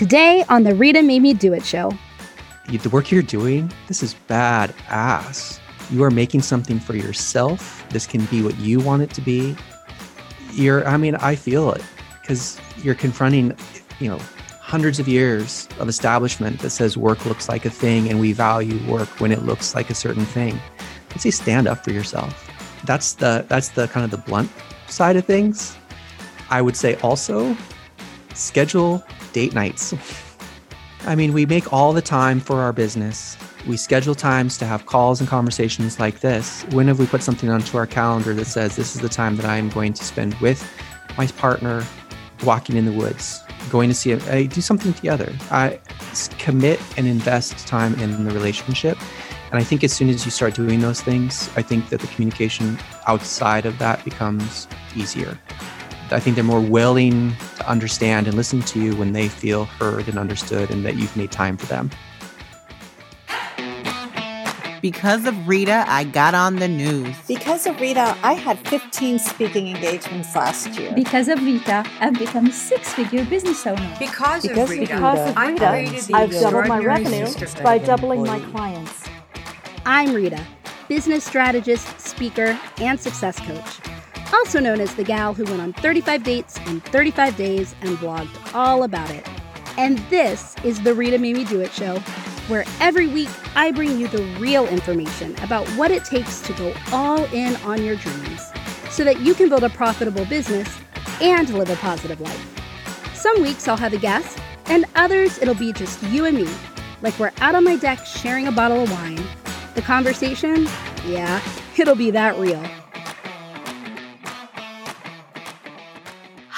Today on the Rita Me Do It show. The work you're doing, this is bad ass. You are making something for yourself. This can be what you want it to be. You're, I mean, I feel it because you're confronting, you know, hundreds of years of establishment that says work looks like a thing and we value work when it looks like a certain thing. I'd say stand up for yourself. That's the that's the kind of the blunt side of things. I would say also schedule date nights. I mean, we make all the time for our business. We schedule times to have calls and conversations like this. When have we put something onto our calendar that says this is the time that I am going to spend with my partner, walking in the woods, going to see a, do something together. I commit and invest time in the relationship. And I think as soon as you start doing those things, I think that the communication outside of that becomes easier. I think they're more willing to understand and listen to you when they feel heard and understood and that you've made time for them. Because of Rita, I got on the news. Because of Rita, I had 15 speaking engagements last year. Because of Rita, I've become a six figure business owner. Because, because of Rita, because of Rita I've doubled my revenue by doubling my clients. I'm Rita, business strategist, speaker, and success coach also known as the gal who went on 35 dates in 35 days and blogged all about it. And this is the Rita Made Me Do It show, where every week I bring you the real information about what it takes to go all in on your dreams so that you can build a profitable business and live a positive life. Some weeks I'll have a guest, and others it'll be just you and me, like we're out on my deck sharing a bottle of wine. The conversation, yeah, it'll be that real.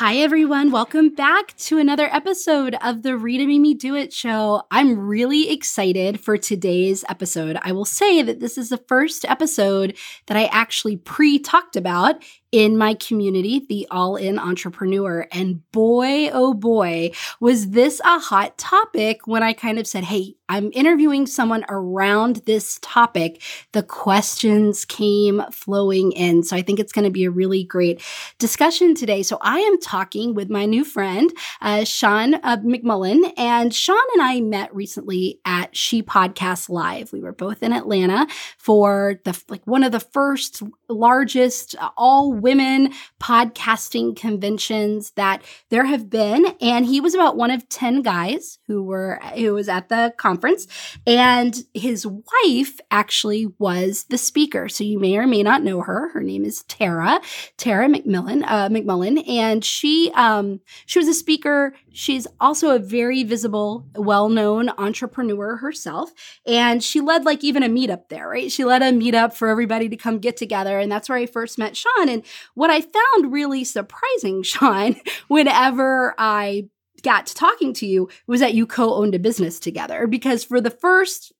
Hi, everyone. Welcome back to another episode of the Rita Me Do It show. I'm really excited for today's episode. I will say that this is the first episode that I actually pre talked about in my community, the all in entrepreneur. And boy, oh boy, was this a hot topic when I kind of said, Hey, I'm interviewing someone around this topic. The questions came flowing in. So I think it's going to be a really great discussion today. So I am talking with my new friend, uh, Sean uh, McMullin. And Sean and I met recently at She Podcast Live. We were both in Atlanta for the like one of the first largest uh, all women podcasting conventions that there have been. And he was about one of 10 guys who were, who was at the conference. And his wife actually was the speaker. So you may or may not know her. Her name is Tara, Tara McMillan, uh, McMullin. And she, um, she was a speaker. She's also a very visible, well-known entrepreneur herself. And she led like even a meetup there, right? She led a meetup for everybody to come get together. And that's where I first met Sean. And what I found really surprising, Sean, whenever I got to talking to you was that you co-owned a business together because for the first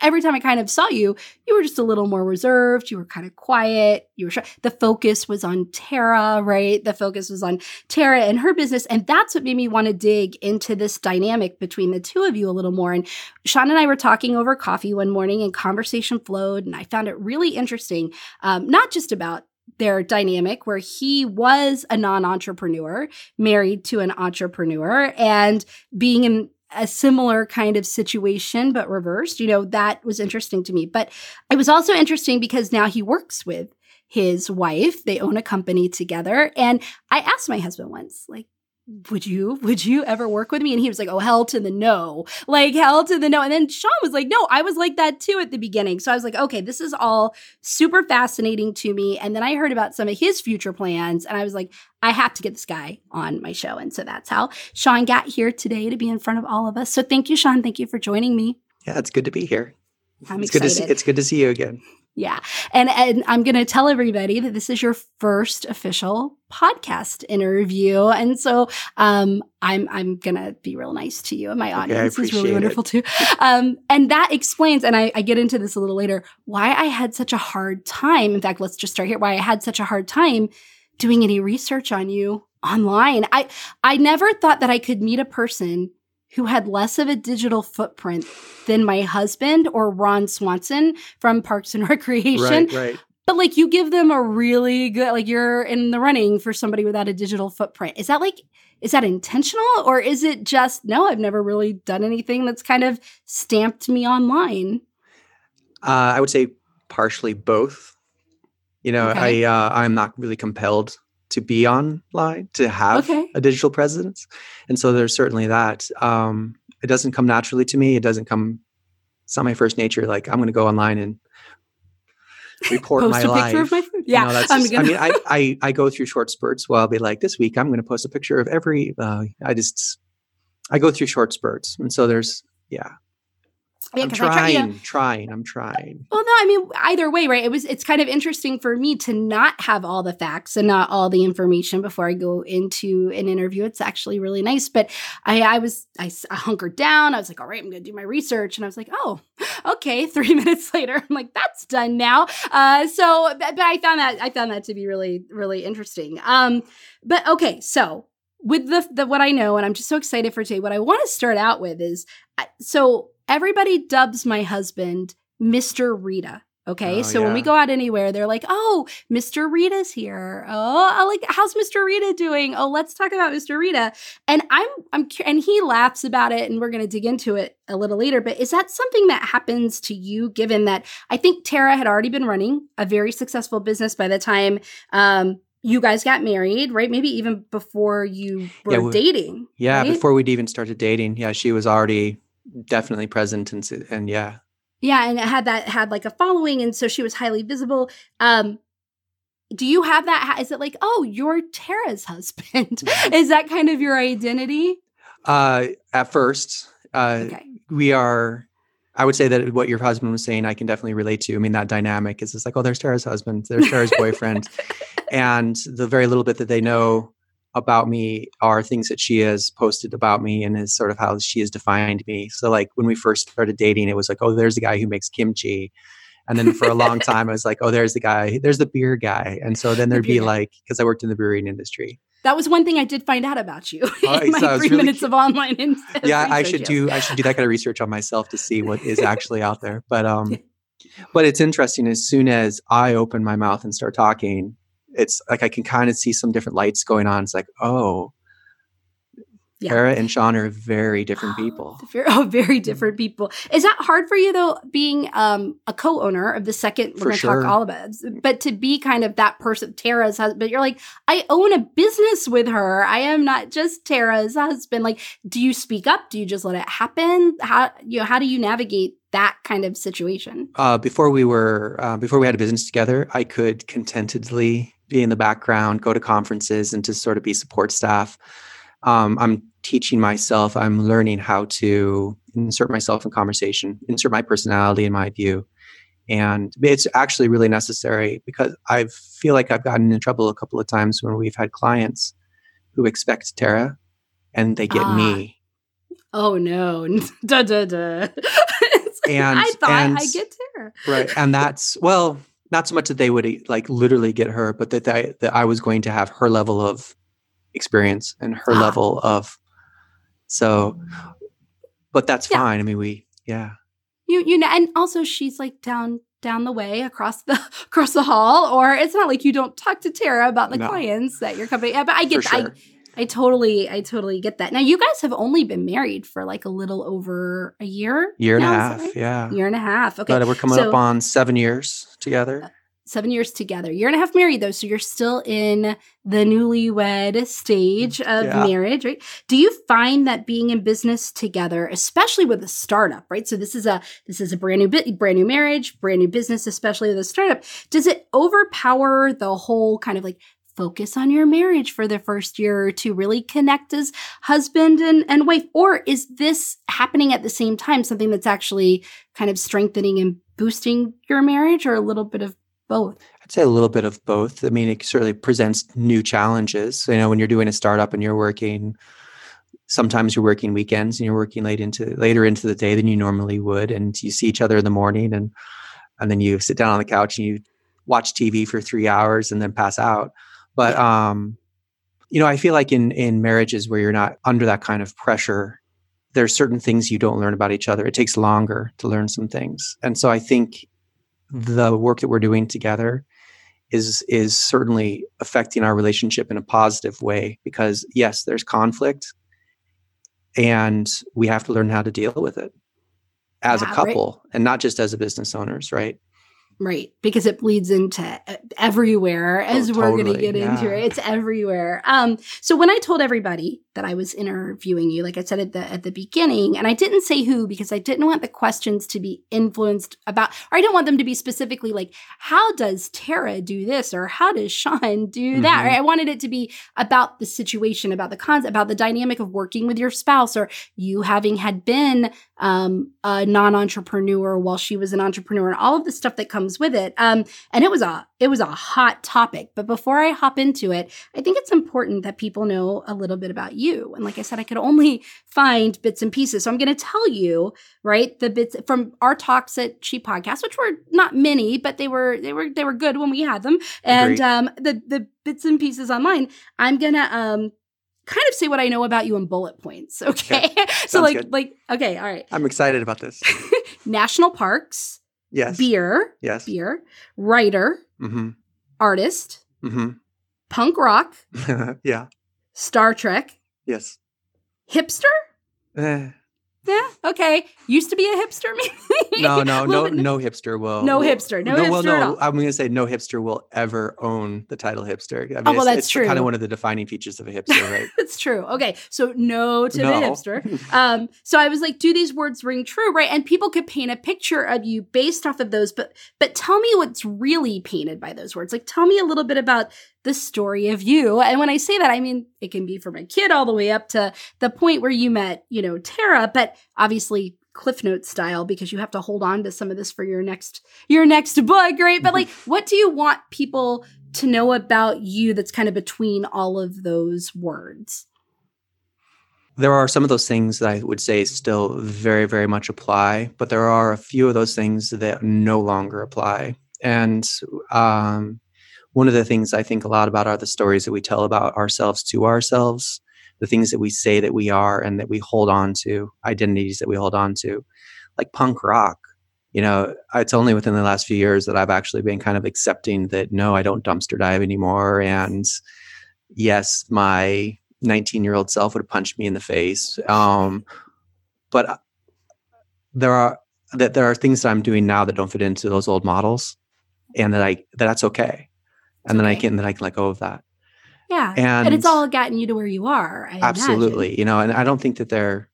every time I kind of saw you, you were just a little more reserved. You were kind of quiet. You were the focus was on Tara, right? The focus was on Tara and her business, and that's what made me want to dig into this dynamic between the two of you a little more. And Sean and I were talking over coffee one morning, and conversation flowed, and I found it really interesting, um, not just about their dynamic where he was a non-entrepreneur married to an entrepreneur and being in a similar kind of situation but reversed. You know that was interesting to me. But it was also interesting because now he works with his wife. They own a company together. And i asked my husband once like would you would you ever work with me? And he was like oh hell to the no. Like hell to the no. And then sean was like no i was like that too at the beginning. So i was like okay this is all super fascinating to me. And then i heard about some of his future plans and i was like i have to get this guy on my show. And so that's how sean got here today to be in front of all of us. So thank you sean. Thank you for joining me. Yeah it's good to be here. I'm it's excited. good to see it's good to see you again yeah. And and I'm going to tell everybody that this is your first official podcast interview. And so um I'm I'm going to be real nice to you and my audience okay, is really wonderful it. too. Um and that explains and I, I get into this a little later why I had such a hard time. In fact, let's just start here why I had such a hard time doing any research on you online. I I never thought that I could meet a person who had less of a digital footprint than my husband or Ron Swanson from Parks and Recreation. Right, right. But like you give them a really good like you're in the running for somebody without a digital footprint. Is that like is that intentional or is it just no i've never really done anything that's kind of stamped me online Uh, I would say partially both. You know, Okay. I uh, I'm not really compelled to be online to have Okay. a digital presence, and so there's certainly that. Um, it doesn't come naturally to me. It doesn't come. It's not my first nature. Like I'm going to go online and report post my a life. picture of my food You yeah know, that's I'm just- gonna- I mean, I, I I go through short spurts. Well, I'll be like, this week I'm going to post a picture of every. Uh, I just I go through short spurts, and so there's yeah. Yeah, I'm I try- you know, trying, trying. I'm trying. Well, no, I mean either way, right? It was it's kind of interesting for me to not have all the facts and not all the information before I go into an interview. It's actually really nice, but I I was I hunkered down. I was like, all right, I'm going to do my research, and I was like, oh, okay. Three minutes later, I'm like, that's done now. Uh, so, but, but I found that I found that to be really really interesting. Um, but okay, so with the, the what I know, and I'm just so excited for today. What I want to start out with is so everybody dubs my husband Mr. Rita. Okay, Oh, so when we go out anywhere, they're like, "Oh, Mr. Rita's here. Oh, like how's Mr. Rita doing? Oh, let's talk about Mr. Rita." And I'm I'm and he laughs about it, and we're going to dig into it a little later. But is that something that happens to you? Given that I think Tara had already been running a very successful business by the time um, you guys got married, right? Maybe even before you were Yeah, we- dating. Yeah, right? before we'd even started dating, yeah, she was already definitely present and and yeah. Yeah, and it had that had like a following, and so she was highly visible. Um, do you have that is it like, oh, you're Tara's husband? Mhm. Is that kind of your identity? Uh, at first, uh, Okay. we are. I would say that what your husband was saying, I can definitely relate to. I mean, that dynamic is just like, oh, there's Tara's husband, there's Tara's boyfriend, and the very little bit that they know about me are things that she has posted about me and is sort of how she has defined me. So, like when we first started dating, it was like, oh, there's the guy who makes kimchi. And then for a long time, I was like, oh, there's the guy, there's the beer guy. And so then there'd beer be guy. like, because I worked in the brewing industry. That was one thing I did find out about you Oh, in my so three really minutes cu- of online. in- yeah i should do i should do that kind of research on myself to see what is actually out there but um but it's interesting as soon as i open my mouth and start talking it's like i can kind of see some different lights going on it's like oh Yeah. Tara and Sean are very different people. Very- Oh, very different people. Is that hard for you though, being um, a co-owner of the second? We're going to sure. talk all about it, but to be kind of that person, Tara's husband. But you're like, I own a business with her. I am not just Tara's husband. Like, do you speak up? Do you just let it happen? How you know? How do you navigate that kind of situation? Uh, before we were uh, before we had a business together, I could contentedly be in the background, go to conferences, and just sort of be support staff. Um, I'm teaching myself. I'm learning how to insert myself in conversation, insert my personality in my view, and it's actually really necessary because I feel like I've gotten in trouble a couple of times when we've had clients who expect Tara, and they get Ah. me. Oh no! da da da. And- I thought and- I get Tara. right and that's well not so much that they would like literally get her but that I, that I was going to have her level of experience and her Ah. level of so but that's Yeah. fine i mean we yeah You you know, and also she's like down down the way across the across the hall, or it's not like you don't talk to Tara about the No. clients that your company. Yeah, but I get sure. I I totally I totally get that. Now you guys have only been married for like a little over a year, year and a now, half right? yeah year and a half. Okay, but we're coming so- up on seven years together seven years together, year and a half married though, so you're still in the newlywed stage mm, of Yeah. marriage, right? Do you find that being in business together, especially with a startup, right? So this is a this is a brand new bit, brand new marriage, brand new business, especially with a startup. Does it overpower the whole kind of like focus on your marriage for the first year or two, really connect as husband and, and wife? Or is this happening at the same time, something that's actually kind of strengthening and boosting your marriage, or a little bit of both? i'd say a little bit of both. I mean it certainly presents new challenges. You know when you're doing a startup and you're working sometimes you're working weekends and you're working late into later into the day than you normally would and you see each other in the morning and and then you sit down on the couch and you watch tv for three hours and then pass out. But um you know i feel like in in marriages where you're not under that kind of pressure there's certain things you don't learn about each other. It takes longer to learn some things. And so i think the work that we're doing together is is certainly affecting our relationship in a positive way because yes there's conflict and we have to learn how to deal with it as Yeah, a right. couple and not just as a business owners right Right, because it bleeds into everywhere as we're going to totally, get into it. It's everywhere. Um, so when I told everybody that I was interviewing you, like I said at the at the beginning, and I didn't say who because I didn't want the questions to be influenced about, or I didn't want them to be specifically like, how does Tara do this or how does Sean do that? Mhm. Right? I wanted it to be about the situation, about the cons, about the dynamic of working with your spouse, or you having had been um, a non-entrepreneur while she was an entrepreneur, and all of the stuff that comes with it. Um, and it was a it was a hot topic. But before I hop into it, I think it's important that people know a little bit about you. And like I said, I could only find bits and pieces, so I'm going to tell you right the bits from our talks at She Podcast, which were not many, but they were they were they were good when we had them, and um, the the bits and pieces online. I'm gonna um kind of say what I know about you in bullet points. Okay. so like good. like okay, all right. i'm excited about this National parks, yes. Beer, yes. Beer, writer, mm-hmm. Artist, mm-hmm. Punk rock, yeah. Star Trek, yes. Hipster? Eh, Yeah, okay. Used to be a hipster, maybe. no no no bit- no hipster will No hipster, no well hipster no at all. i'm going to say no hipster will ever own the title hipster i mean Oh, well, that's it's true. kind of one of the defining features of a hipster right That's true. Okay, so no to the hipster. Um, so I was like, do these words ring true, right? And people could paint a picture of you based off of those, but but tell me what's really painted by those words. Like, tell me a little bit about the story of you. And when I say that, I mean it can be from a kid all the way up to the point where you met, you know, Tara, but obviously cliff note style because you have to hold on to some of this for your next your next book right but like what do you want people to know about you that's kind of between all of those words there are some of those things that I would say still very, very much apply, but there are a few of those things that no longer apply. And um, one of the things I think a lot about are the stories that we tell about ourselves to ourselves, the things that we say that we are and that we hold on to, identities that we hold on to, like punk rock. You know, it's only within the last few years that I've actually been kind of accepting that no, I don't dumpster dive anymore. And yes, my 19 year old self would have punched me in the face. Um, but uh, there are that there are things that I'm doing now that don't fit into those old models, and that I that that's okay, and then I can then I can let go of that. yeah and, And it's all gotten you to where you are I imagine. absolutely, you know, and I don't think that they're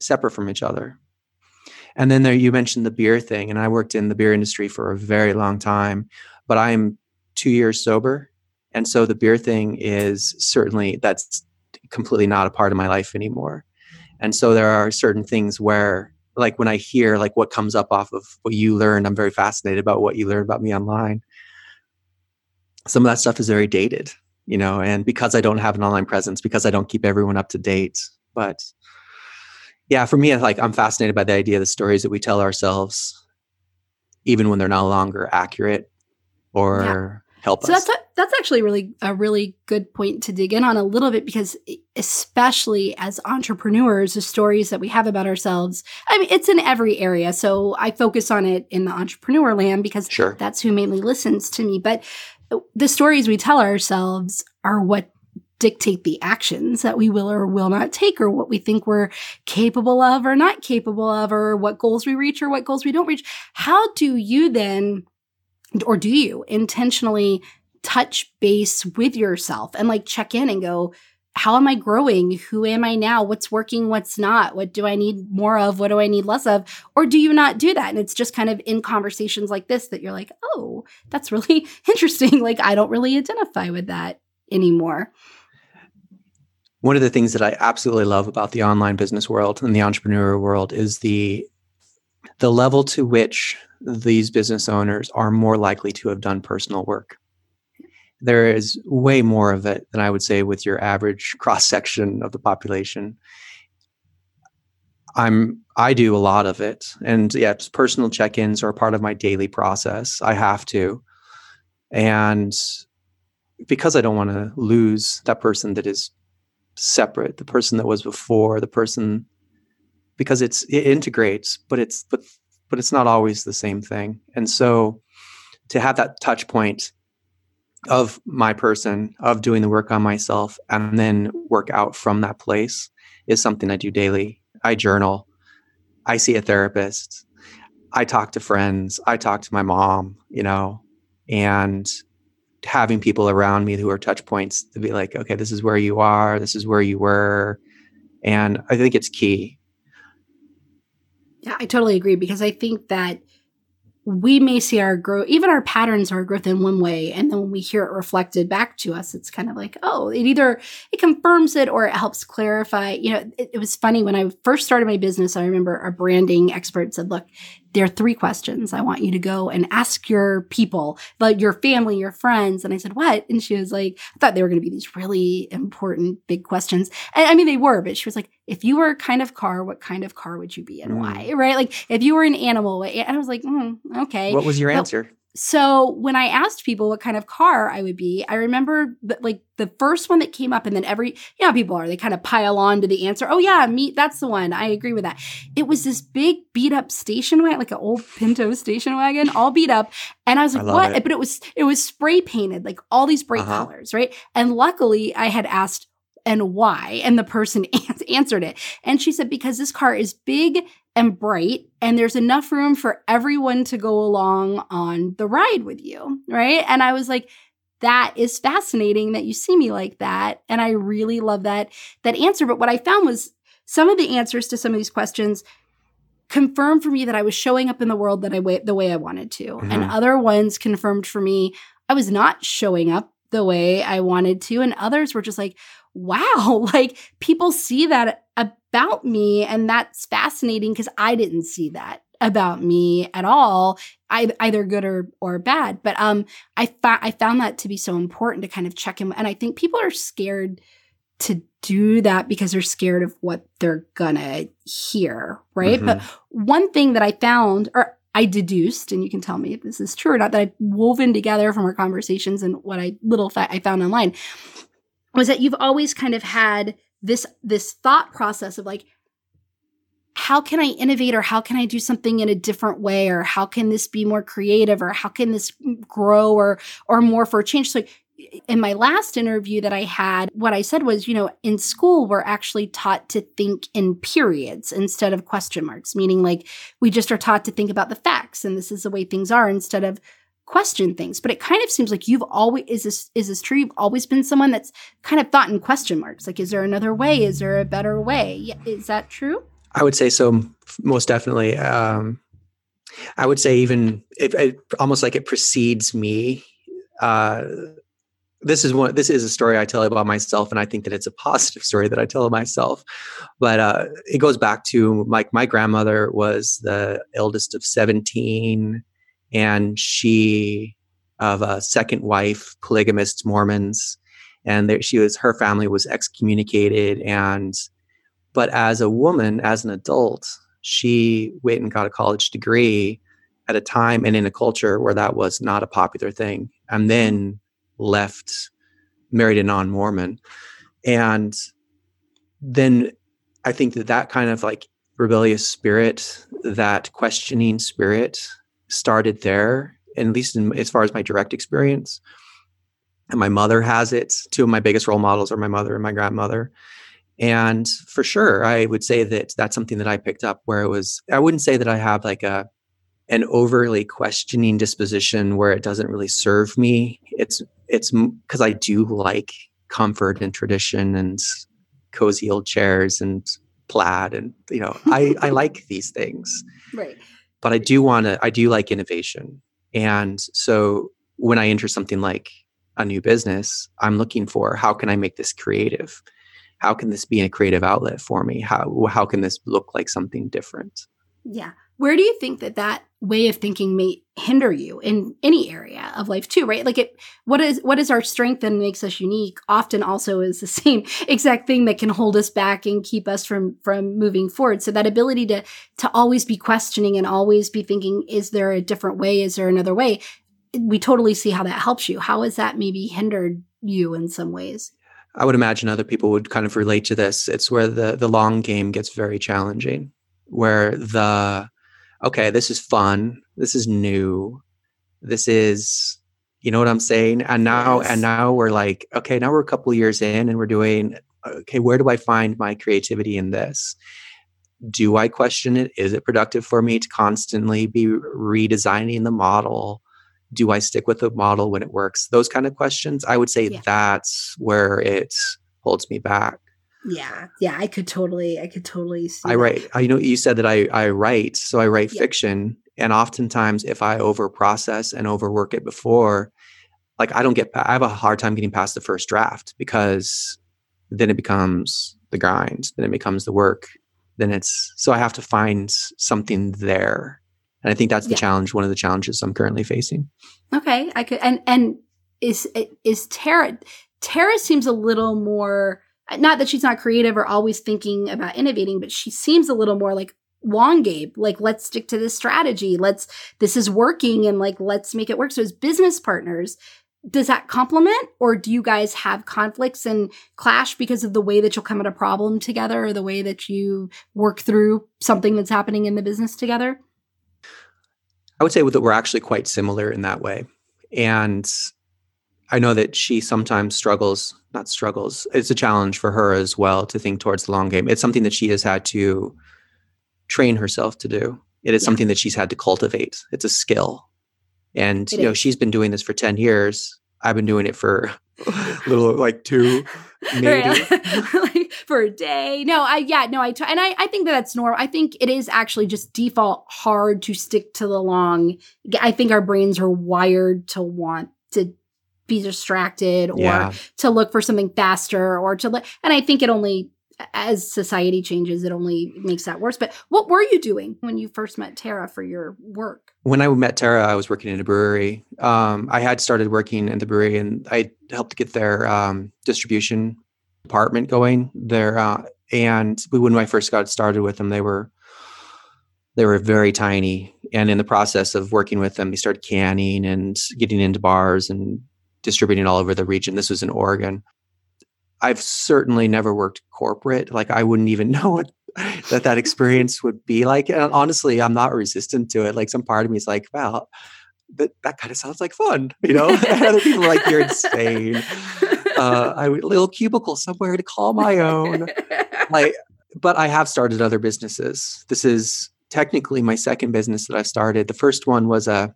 separate from each other. And then there, you mentioned the beer thing, and I worked in the beer industry for a very long time, but I'm two years sober, and so the beer thing is certainly that's completely not a part of my life anymore. And so there are certain things where, like when I hear like what comes up off of what you learned, I'm very fascinated about what you learned about me online. Some of that stuff is very dated, you know, and because I don't have an online presence, because I don't keep everyone up to date, but yeah, for me, like I'm fascinated by the idea of the stories that we tell ourselves, even when they're no longer accurate or help So us. that's a, that's actually really a really good point to dig in on a little bit because especially as entrepreneurs, the stories that we have about ourselves, I mean, it's in every area. So I focus on it in the entrepreneur land because Sure. that's who mainly listens to me. But the stories we tell ourselves are what dictate the actions that we will or will not take or what we think we're capable of or not capable of or what goals we reach or what goals we don't reach. How do you then or do you intentionally touch base with yourself and like check in and go how am i growing? Who am i now? What's working? What's not? What do i need more of? What do i need less of? Or do you not do that? And it's just kind of in conversations like this that you're like oh that's really interesting. Like i don't really identify with that anymore. One of the things that I absolutely love about the online business world and the entrepreneur world is the the level to which these business owners are more likely to have done personal work. There is way more of it than I would say with your average cross section of the population. I'm I do a lot of it, and yeah, personal check-ins are part of my daily process. I have to, and because I don't want to lose that person that is separate the person that was before the person because it's it integrates but it's but but it's not always the same thing and so to have that touch point of my person, of doing the work on myself, and then work out from that place is something I do daily. I journal. I see a therapist. I talk to friends. I talk to my mom, you know, and having people around me who are touch points to be like, okay, this is where you are, this is where you were. And I think it's key. Yeah, I totally agree because I think that we may see our growth, even our patterns are growth in one way. And then when we hear it reflected back to us, it's kind of like, oh, it either it confirms it or it helps clarify. You know, it, it was funny when I first started my business. I remember a branding expert said, look, there are three questions I want you to go and ask your people, like your family, your friends. And I said, what? And she was like, I thought they were going to be these really important, big questions. And I mean, they were, but she was like, if you were a kind of car, what kind of car would you be and mm. why? Right? Like if you were an animal, and I was like, mm, okay. What was your but, answer? So when I asked people what kind of car I would be, I remember that like the first one that came up, and then every you know people are they kind of pile on to the answer. Oh yeah, me that's the one. I agree with that. It was this big beat up station wagon, like an old Pinto station wagon, all beat up, and I was like, I what? It. But it was it was spray painted, like all these bright uh-huh. colors, right? And luckily, I had asked and why, and the person answered it, and she said because this car is big and bright and there's enough room for everyone to go along on the ride with you right? And i was like that is fascinating that you see me like that and i really love that that answer. But what i found was some of the answers to some of these questions confirmed for me that i was showing up in the world that i the way i wanted to. Mm-hmm. and other ones confirmed for me i was not showing up the way i wanted to and others were just like wow like people see that about me. And that's fascinating because I didn't see that about me at all, either good or or bad. But um, I found I found that to be so important to kind of check in. And I think people are scared to do that because they're scared of what they're gonna hear, right? Mm-hmm. But one thing that I found, or I deduced, and you can tell me if this is true or not, that I've woven together from our conversations and what I little fa- I found online was that you've always kind of had this this thought process of like how can I innovate or how can I do something in a different way or how can this be more creative or how can this grow or or more for change? So in my last interview that I had, what I said was, you know, in school, we're actually taught to think in periods instead of question marks, meaning like we just are taught to think about the facts and this is the way things are instead of question things but it kind of seems like you've always is this is this true? You've always been someone that's kind of thought in question marks like is there another way? Is there a better way? Is that true? I would say so most definitely. Um i would say even it, it almost like it precedes me uh this is one this is a story i tell about myself and i think that it's a positive story that i tell myself. But uh it goes back to like my grandmother was the eldest of 17 and she of a second wife, polygamists, Mormons, and there, she was her family was excommunicated. And but as a woman, as an adult, she went and got a college degree at a time and in a culture where that was not a popular thing, and then left, married a non-Mormon, and then I think that that kind of like rebellious spirit, that questioning spirit, started there, at least in, as far as my direct experience. And my mother has it. Two of my biggest role models are my mother and my grandmother. And for sure, I would say that that's something that I picked up where it was, I wouldn't say that I have like a, an overly questioning disposition where it doesn't really serve me. It's, it's because I do like comfort and tradition and cozy old chairs and plaid and you know i i like these things right but I do want to, I do like innovation. And so when I enter something like a new business, I'm looking for how can I make this creative? How can this be a creative outlet for me? How, how can this look like something different? Yeah. Where do you think that that way of thinking may hinder you in any area of life too right? Like it what is what is our strength and makes us unique often also is the same exact thing that can hold us back and keep us from from moving forward. So that ability to to always be questioning and always be thinking is there a different way? Is there another way? We totally see how that helps you. How has that maybe hindered you in some ways? I would imagine other people would kind of relate to this. It's where the the long game gets very challenging where the okay, this is fun. This is new. This is, You know what I'm saying? And now, Yes. and now we're like, okay, now we're a couple years in and we're doing, okay, where do I find my creativity in this? Do I question it? Is it productive for me to constantly be redesigning the model? Do I stick with the model when it works? Those kind of questions. I would say Yeah. that's where it holds me back. Yeah. Yeah. I could totally, I could totally see. I that. write. I know you said that I I write, so I write Yeah. fiction, and oftentimes if I over process and overwork it before, like I don't get. I have a hard time getting past the first draft because then it becomes the grind, then it becomes the work, then it's so I have to find something there, and I think that's the Yeah. challenge. One of the challenges I'm currently facing. Okay, I could and and is is Tara Tara seems a little more Uh, not that she's not creative or always thinking about innovating, but she seems a little more like long game. Like let's stick to this strategy. Let's this is working and like let's make it work. So as business partners, does that complement or do you guys have conflicts and clash because of the way that you'll come at a problem together or the way that you work through something that's happening in the business together? I would say that we're actually quite similar in that way. And I know that she sometimes struggles, not struggles, it's a challenge for her as well to think towards the long game. It's something that she has had to train herself to do. It is Yeah. something that she's had to cultivate. It's a skill. And It you know, is. she's been doing this for 10 years. I've been doing it for a little like two, maybe. Like for a day. No, I yeah, no, I t- and I I think that that's normal. I think it is actually just default hard to stick to the long. I think our brains are wired to want to be distracted or Yeah. to look for something faster or to look and I think it only as society changes it only makes that worse. But what were you doing when you first met Tara for your work? when I met Tara, I was working in a brewery. Um, I had started working in the brewery, and I helped get their um, distribution department going there. Uh, and we- when I first got started with them, they were they were very tiny. And in the process of working with them, they started canning and getting into bars and distributing all over the region. This was in Oregon. I've certainly never worked corporate. Like I wouldn't even know what that that experience would be like. And honestly, I'm not resistant to it. Like some part of me is like, wow, that that kind of sounds like fun, you know. and other people are like, you're insane. Uh, I little cubicle somewhere to call my own. Like, but I have started other businesses. This is technically my second business that I've started. The first one was a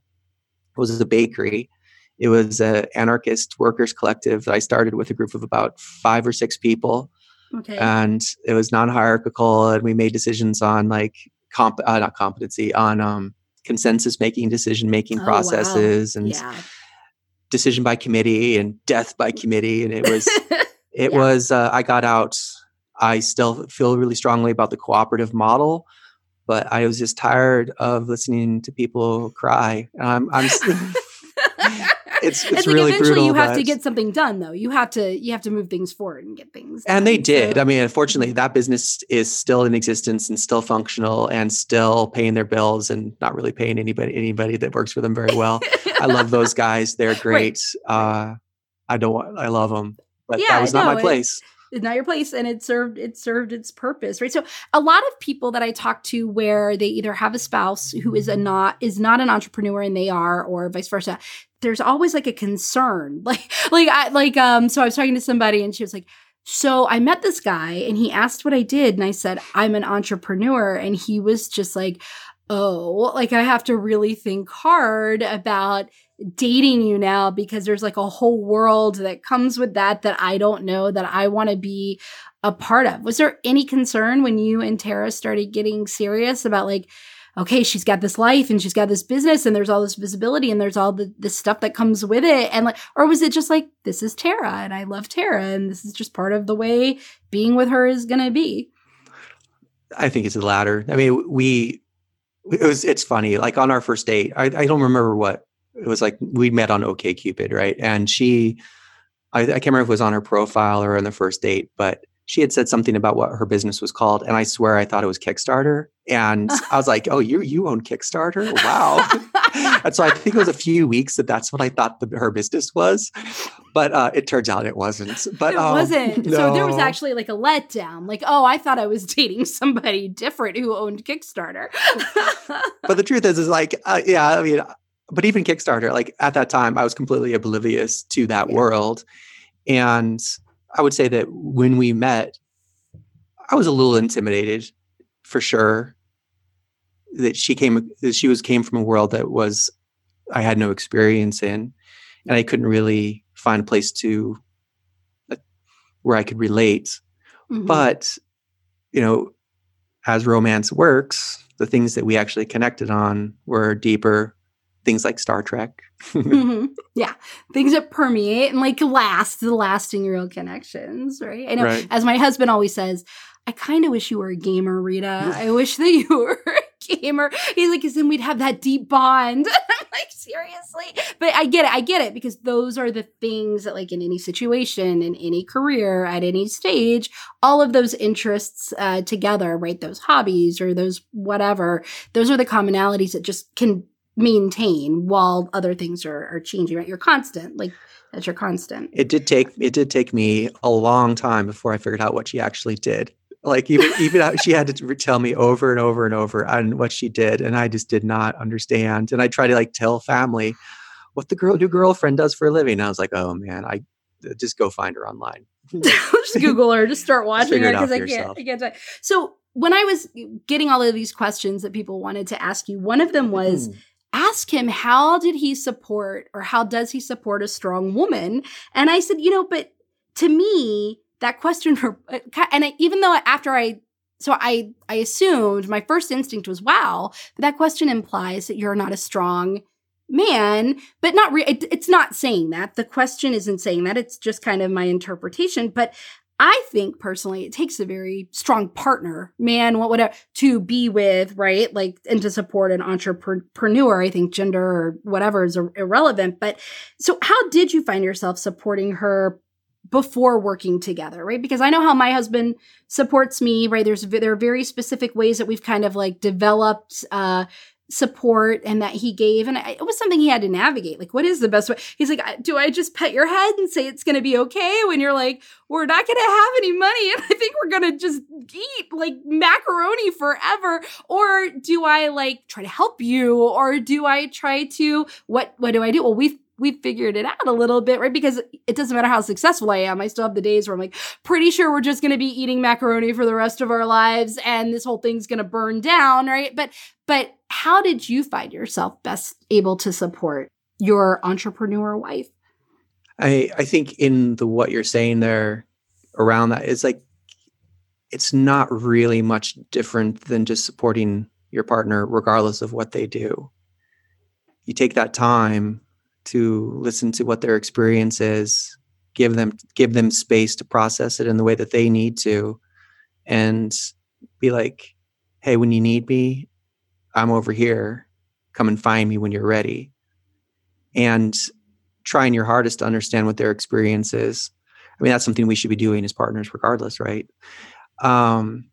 was a bakery. It was a anarchist workers collective that I started with a group of about five or six people okay. and it was non-hierarchical and we made decisions on like comp uh, not competency on um consensus making decision making Oh, wow. processes and yeah. decision by committee and death by committee and it was it Yeah. was uh, i got out i still feel really strongly about the cooperative model but i was just tired of listening to people cry i'm i'm it's it's, like really eventually brutal you have to get something done though. You have to you have to move things forward and get things and they did So- i mean unfortunately that business is still in existence and still functional and still paying their bills and not really paying anybody anybody that works for them very well. I love those guys. They're great. Uh i don't want i love them but Yeah, that was not no, my it- place it's not your place and it served it served its purpose right? So a lot of people that i talk to where they either have a spouse who is a not is not an entrepreneur and they are or vice versa there's always like a concern. Like like i like um so i was talking to somebody and she was like so i met this guy and he asked what i did and i said i'm an entrepreneur and he was just like oh like i have to really think hard about dating you now because there's like a whole world that comes with that that I don't know that I want to be a part of. Was there any concern when you and Tara started getting serious about like, okay, she's got this life and she's got this business and there's all this visibility and there's all the this stuff that comes with it and like or was it just like this is Tara and I love Tara and this is just part of the way being with her is going to be? i think it's the latter i mean we it was it's funny like on our first date i, I don't remember what it was like we met on OkCupid right and she I, I can't remember if it was on her profile or on the first date but she had said something about what her business was called and i swear i thought it was kickstarter and i was like oh you you own kickstarter wow and so i think it was a few weeks that that's what i thought the, her business was but uh, it turns out it wasn't but it um, wasn't. So there was actually like a letdown. Like, oh, I thought I was dating somebody different who owned Kickstarter. but the truth is, is like, uh, yeah, I mean, but even Kickstarter, like at that time, I was completely oblivious to that Yeah. world. And I would say that when we met, I was a little intimidated for sure that she came that she was came from a world that was I had no experience in and I couldn't really find a place to uh, where I could relate Mhm. but you know as romance works the things that we actually connected on were deeper things like star trek Mhm. Yeah. Things that permeate and like last, the lasting real connections, right? I know, Right. as my husband always says, I kind of wish you were a gamer, Rita. I wish that you were a gamer. He's like, because then we'd have that deep bond. I'm like, seriously? But I get it. I get it because those are the things that, like, in any situation, in any career, at any stage, all of those interests uh, together, right? Those hobbies or those whatever, those are the commonalities that just can maintain while other things are, are changing, right? You're constant, like that's your constant. it did take it did take me a long time before I figured out what she actually did. Like even even out- she had to tell me over and over and over on what she did, and I just did not understand. And I tried to like tell family what the girl new girlfriend does for a living. And I was like, oh man, I just go find her online. just Google her, just start watching figure her because I can't. I can't. So when I was getting all of these questions that people wanted to ask you, one of them was Hmm. Ask him how did he support or how does he support a strong woman? And I said, you know, but to me, that question, and I, even though after I, so I, I assumed my first instinct was, wow, but that question implies that you're not a strong man, but not, re- it, it's not saying that. The question isn't saying that. It's just kind of my interpretation. But I think personally, it takes a very strong partner, man, what whatever, to be with, right? Like, and to support an entrepreneur. I think gender or whatever is irrelevant. But so, how did you find yourself supporting her before working together, right? Because I know how my husband supports me, right? There's there are very specific ways that we've kind of like developed. uh support and that he gave and it was something he had to navigate like what is the best way? He's like do i just pet your head and say it's going to be okay? When you're like we're not going to have any money and i think we're going to just eat like macaroni forever. Or do i like try to help you? Or do i try to what what do i do? Well we've we've figured it out a little bit right? Because it doesn't matter how successful i am i still have the days where i'm like pretty sure we're just going to be eating macaroni for the rest of our lives and this whole thing's going to burn down right? But but how did you find yourself best able to support your entrepreneur wife I I think in the what you're saying there around that is like it's not really much different than just supporting your partner regardless of what they do. You take that time to listen to what their experience is, give them give them space to process it in the way that they need to and be like, "Hey, when you need me, I'm over here. Come and find me when you're ready." And trying your hardest to understand what their experience is. I mean, that's something we should be doing as partners, regardless, right? Um,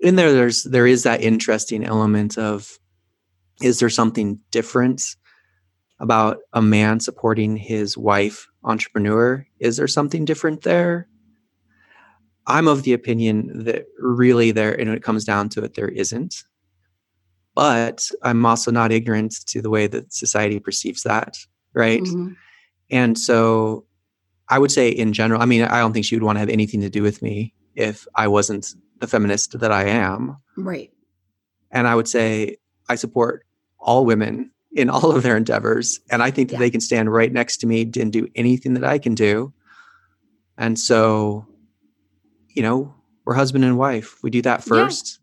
in there, there's there is that interesting element of is there something different about a man supporting his wife entrepreneur? Is there something different there? I'm of the opinion that really there, and when it comes down to it, there isn't. But I'm also not ignorant to the way that society perceives that right? Mhm. And so I would say in general, I mean, I don't think she would want to have anything to do with me if I wasn't the feminist that I am. right And I would say I support all women in all of their endeavors. And I think that Yeah. they can stand right next to me and do anything that I can do. And so, you know, we're husband and wife. We do that Yeah. first.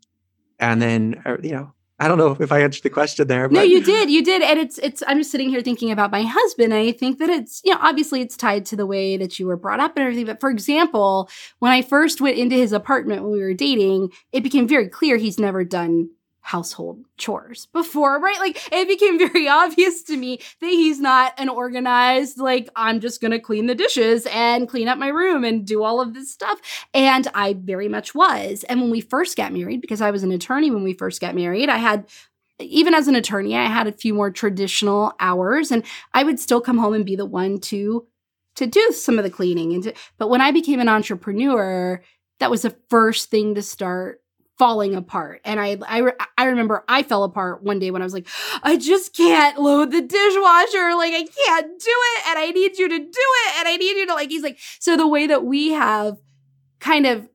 And then, uh, you know, I don't know if I answered the question there, but No, you did. You did. And it's it's I'm just sitting here thinking about my husband. And I think that it's, you know, obviously it's tied to the way that you were brought up and everything. But for example, when I first went into his apartment when we were dating, it became very clear he's never done household chores before, right? Like it became very obvious to me that he's not an organized, like, I'm just gonna clean the dishes and clean up my room and do all of this stuff. And I very much was. And when we first got married, because I was an attorney when we first got married, I had even as an attorney, I had a few more traditional hours and I would still come home and be the one to to do some of the cleaning and to, but when I became an entrepreneur, that was the first thing to start falling apart. And I, I, I remember I fell apart one day when I was like, I just can't load the dishwasher. Like, I can't do it. And I need you to do it. And I need you to, like, he's like, so the way that we have kind of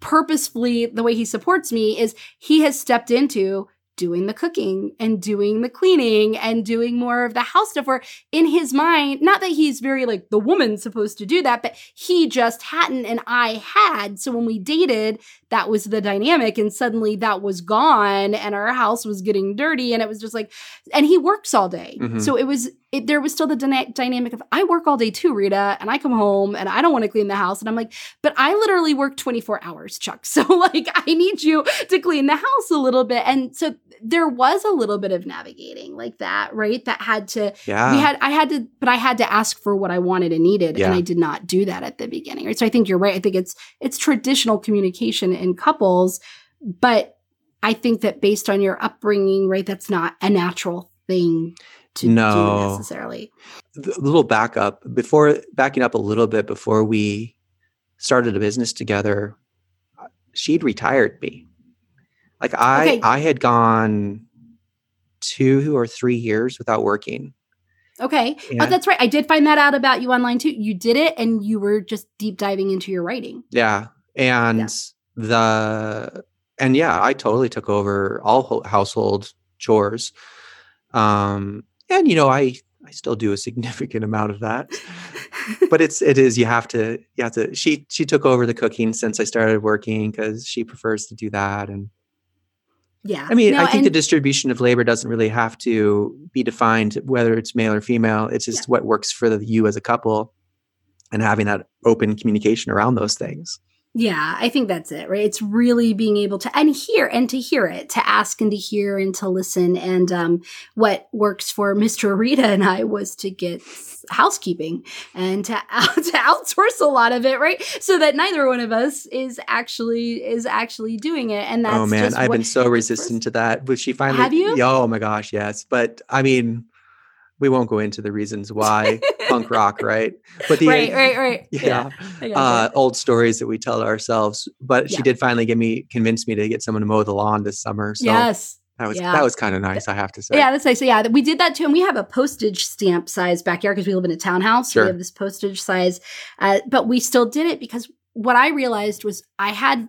purposefully, the way he supports me is he has stepped into doing the cooking and doing the cleaning and doing more of the house stuff where in his mind not that he's very like the woman's supposed to do that but he just hadn't and i had so when we dated that was the dynamic and suddenly that was gone and our house was getting dirty and it was just like and he works all day Mhm. so it was it, there was still the dyna- dynamic of i work all day too rita and i come home and i don't want to clean the house. And i'm like but i literally work 24 hours chuck so like i need you to clean the house a little bit. And so there was a little bit of navigating like that right? That had to Yeah. we had i had to but i had to ask for what i wanted and needed Yeah. and i did not do that at the beginning right? So i think you're right. I think it's it's traditional communication in couples but i think that based on your upbringing right that's not a natural thing to No. do necessarily a little backup before backing up a little bit before we started a business together uh, she'd retired me. Like i Okay. i had gone two or three years without working. Okay Yeah. oh that's right. I did find that out about you online too. You did it and you were just deep diving into your writing. Yeah and the and yeah i totally took over all household chores. Um and you know i i still do a significant amount of that. But it's it is you have to you have to she she took over the cooking since i started working because she prefers to do that and yeah. I mean No, i think the distribution of labor doesn't really have to be defined whether it's male or female. It's just what works for the, you as a couple and having that open communication around those things Yeah, I think that's it, right? It's really being able to and hear and to hear it, to ask and to hear and to listen. And um, what works for Mr. Rita and I was to get housekeeping and to to outsource a lot of it, right? So that neither one of us is actually is actually doing it. And that's oh man i've been so resistant to that but she finally Have you? oh my gosh yes but i mean we won't go into the reasons why punk rock right but the right, right, right. yeah, gotcha. uh, old stories that we tell ourselves. But she did finally get me convince me to get someone to mow the lawn this summer. So yes. that was yeah. that was kind of nice, I have to say. Yeah, that's nice. So yeah, we did that too, and we have a postage stamp size backyard because we live in a townhouse. Sure. we have this postage size, uh, but we still did it because what I realized was I had,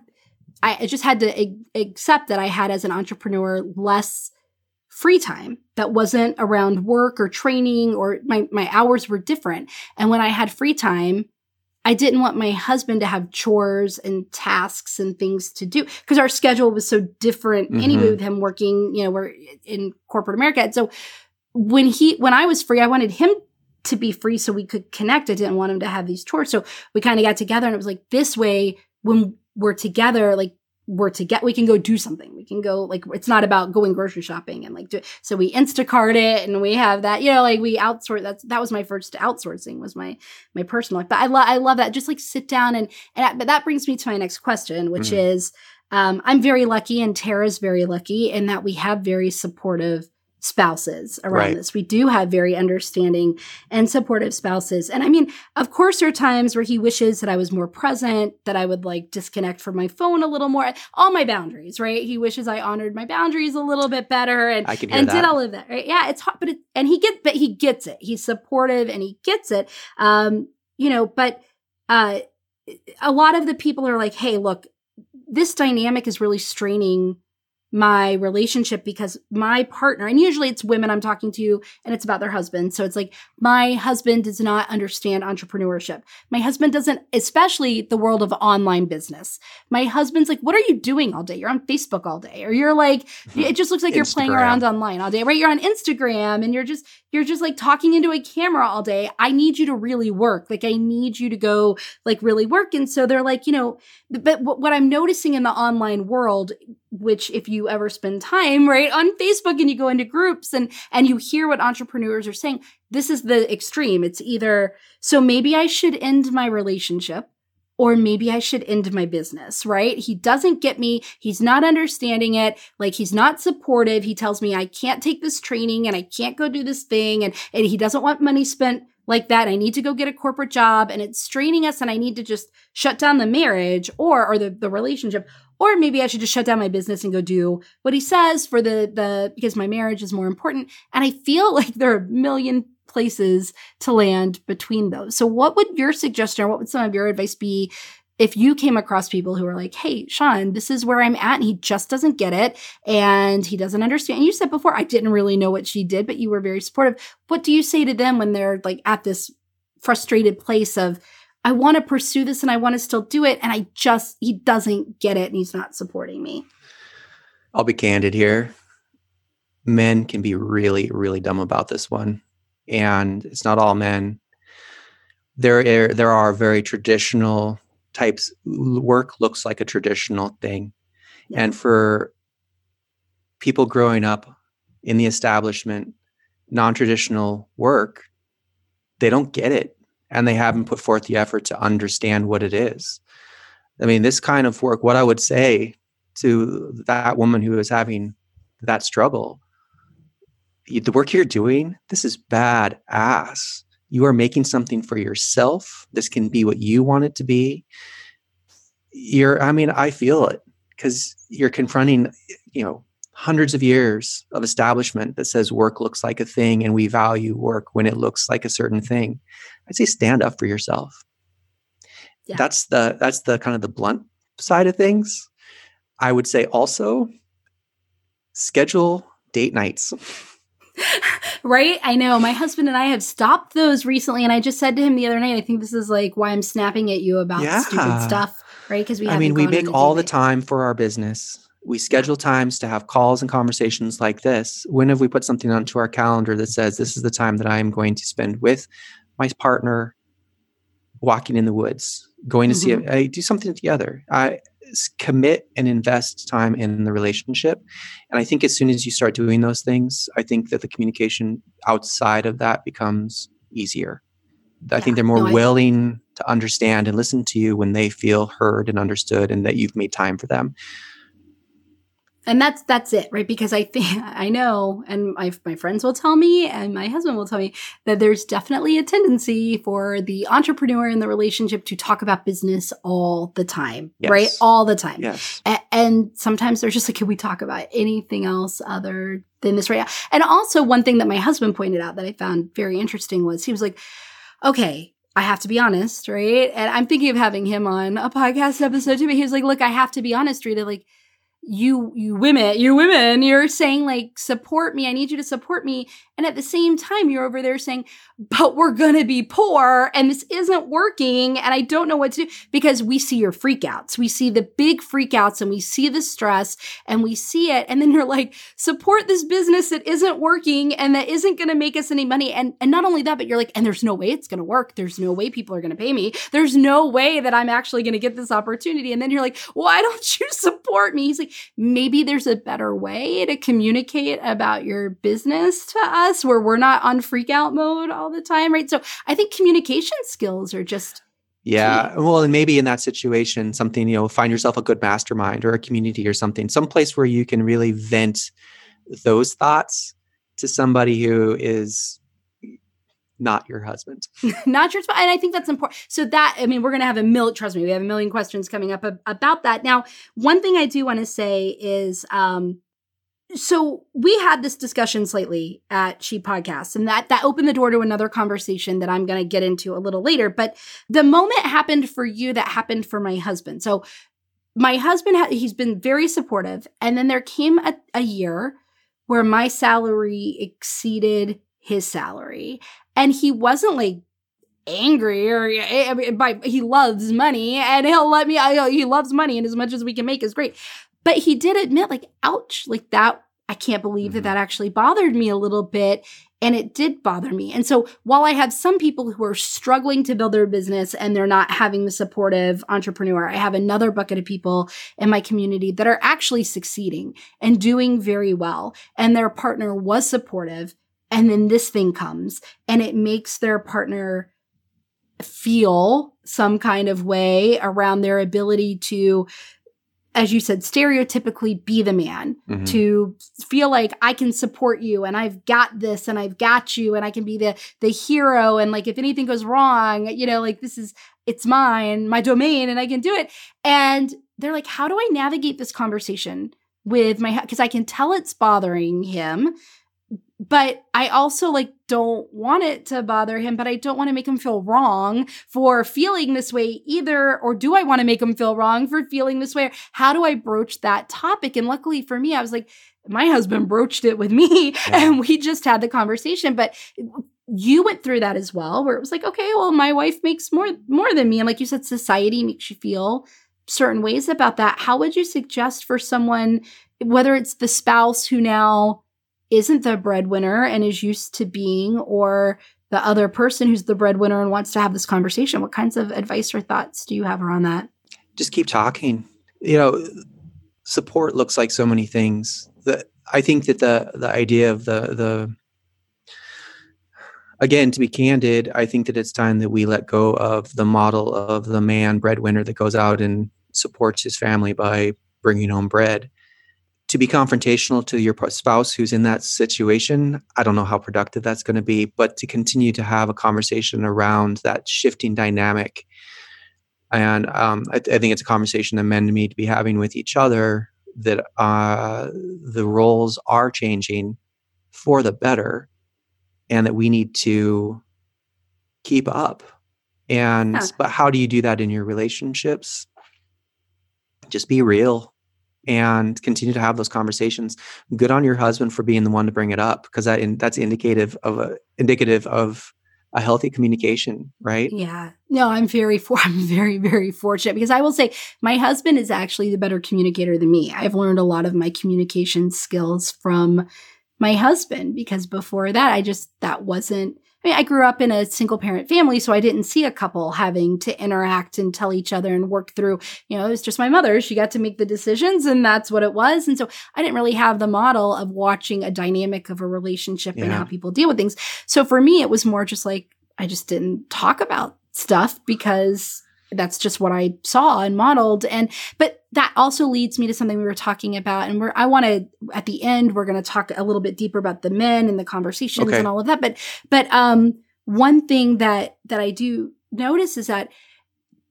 I just had to accept that I had as an entrepreneur less free time that wasn't around work or training or my my hours were different. And when I had free time, I didn't want my husband to have chores and tasks and things to do because our schedule was so different anyway Mhm. with him working, you know, we're in corporate America. And so when he when I was free, I wanted him to be free so we could connect. I didn't want him to have these chores. So we kind of got together and it was like this way when we're together, like we're to get we can go do something we can go like it's not about going grocery shopping and like do so we instacart it and we have that you know like we outsource that's that was my first outsourcing was my my personal life but i love i love that just like sit down and and I- but that brings me to my next question which Mhm. is um i'm very lucky and tara's very lucky in that we have very supportive spouses around Right. this. We do have very understanding and supportive spouses. And i mean of course there are times where he wishes that i was more present that i would like disconnect from my phone a little more. All my boundaries right? He wishes i honored my boundaries a little bit better and I can hear and that. did all of that right? Yeah it's hot but it, and he get but he gets it. He's supportive and he gets it. Um you know but uh a lot of the people are like hey look this dynamic is really straining my relationship because my partner and usually it's women i'm talking to and it's about their husband. So it's like my husband does not understand entrepreneurship. My husband doesn't especially the world of online business. My husband's like what are you doing all day? You're on facebook all day or you're like it just looks like you're playing around online all day right? You're on instagram and you're just you're just like talking into a camera all day. I need you to really work. Like i need you to go like really work. And so they're like you know but what what i'm noticing in the online world which if you ever spend time right on facebook and you go into groups and and you hear what entrepreneurs are saying this is the extreme it's either so maybe i should end my relationship or maybe I should end my business, right? He doesn't get me. He's not understanding it. Like he's not supportive. He tells me I can't take this training and I can't go do this thing. And, and he doesn't want money spent like that. I need to go get a corporate job and it's straining us and I need to just shut down the marriage or, or the, the relationship. Or maybe I should just shut down my business and go do what he says for the the because my marriage is more important. And I feel like there are a million places to land between those. So what would your suggestion or what would some of your advice be if you came across people who are like, hey, Sean, this is where I'm at, and he just doesn't get it and he doesn't understand. And you said before, I didn't really know what she did, but you were very supportive. What do you say to them when they're like at this frustrated place of, I want to pursue this and I want to still do it. And I just, he doesn't get it and he's not supporting me. I'll be candid here. Men can be really, really dumb about this one. And it's not all men. There are, there are very traditional types. Work looks like a traditional thing. Yeah. And for people growing up in the establishment, non traditional work, they don't get it and they haven't put forth the effort to understand what it is. I mean, this kind of work, what I would say to that woman who is having that struggle, the work you're doing, this is bad ass. You are making something for yourself. This can be what you want it to be. You're, I mean, I feel it because you're confronting, you know, hundreds of years of establishment that says work looks like a thing and we value work when it looks like a certain thing. I'd say stand up for yourself. Yeah. that's the that's the kind of the blunt side of things. I would say also schedule date nights. Right? I know. My husband and i have stopped those recently and i just said to him the other night i think this is like why i'm snapping at you about yeah. stupid stuff right? Because we i mean we make all the time for our business we schedule times to have calls and conversations like this. When have we put something onto our calendar that says this is the time that I am going to spend with my partner walking in the woods, going to mm-hmm. see I do something together. I commit and invest time in the relationship. And I think as soon as you start doing those things, I think that the communication outside of that becomes easier. I think they're more no, willing to understand and listen to you when they feel heard and understood and that you've made time for them and that's that's it right because i think i know and my, my friends will tell me and my husband will tell me that there's definitely a tendency for the entrepreneur in the relationship to talk about business all the time yes. right all the time yes. A- and sometimes they're just like can we talk about anything else other than this right now and also one thing that my husband pointed out that i found very interesting was he was like okay I have to be honest, right? And I'm thinking of having him on a podcast episode too. But he was like, "Look, I have to be honest, Rita. Like, you you women you women you're saying like support me i need you to support me. And at the same time you're over there saying but we're going to be poor and this isn't working and i don't know what to do. Because we see your freakouts. We see the big freakouts and we see the stress and we see it. And then you're like support this business that isn't working and that isn't going to make us any money. And and not only that but you're like and there's no way it's going to work. There's no way people are going to pay me. There's no way that i'm actually going to get this opportunity. And then you're like why don't you support me? He's like maybe there's a better way to communicate about your business to us where we're not on freak out mode all the time, right? So I think communication skills are just yeah. Well, and maybe in that situation, something, you know, find yourself a good mastermind or a community or something, some place where you can really vent those thoughts to somebody who is not your husband. not your And I think that's important. So that, I mean, we're going to have a million, trust me, we have a million questions coming up about that. Now, one thing I do want to say is, um, so we had this discussion slightly at She Podcast, and that that opened the door to another conversation that I'm going to get into a little later. But the moment happened for you that happened for my husband. So my husband, he's been very supportive, and then there came a, a year where my salary exceeded his salary, and he wasn't like angry or I mean, by he loves money and he'll let me I, he loves money and as much as we can make is great. But he did admit like ouch like that I can't believe mm-hmm. that that actually bothered me a little bit and it did bother me. And so while I have some people who are struggling to build their business and they're not having the supportive entrepreneur I have another bucket of people in my community that are actually succeeding and doing very well. And their partner was supportive and then this thing comes and it makes their partner feel some kind of way around their ability to as you said, stereotypically be the man mm-hmm. to feel like I can support you and I've got this and I've got you and I can be the the hero and like if anything goes wrong, you know, like this is it's mine, my domain and I can do it. And they're like, how do I navigate this conversation with my because I can tell it's bothering him, but I also like don't want it to bother him, but I don't want to make him feel wrong for feeling this way either. Or do I want to make him feel wrong for feeling this way? How do I broach that topic? And luckily for me, I was like, my husband broached it with me yeah. and we just had the conversation. But you went through that as well, where it was like, okay, well, my wife makes more more than me. And like you said, society makes you feel certain ways about that. How would you suggest for someone, whether it's the spouse who now isn't the breadwinner and is used to being, or the other person who's the breadwinner and wants to have this conversation? What kinds of advice or thoughts do you have around that? Just keep talking. You know, support looks like so many things. The, I think that the the idea of the the again to be candid, I think that it's time that we let go of the model of the man breadwinner that goes out and supports his family by bringing home bread. To be confrontational to your spouse who's in that situation, I don't know how productive that's going to be, but to continue to have a conversation around that shifting dynamic. And um, I, I think it's a conversation that men need to be having with each other that uh, the roles are changing for the better and that we need to keep up. And, yeah. but how do you do that in your relationships? Just be real and continue to have those conversations. Good on your husband for being the one to bring it up because that in, that's indicative of a indicative of a healthy communication, right? Yeah. No, I'm very for I'm very very fortunate because I will say my husband is actually the better communicator than me. I've learned a lot of my communication skills from my husband because before that I just that wasn't I mean, I grew up in a single parent family, so I didn't see a couple having to interact and tell each other and work through. You know, it was just my mother. She got to make the decisions, and that's what it was. And so I didn't really have the model of watching a dynamic of a relationship yeah. and how people deal with things. So for me, it was more just like I just didn't talk about stuff because that's just what I saw and modeled. And but that also leads me to something we were talking about. And we're I want to at the end, we're gonna talk a little bit deeper about the men and the conversations okay. and all of that. But but um one thing that that I do notice is that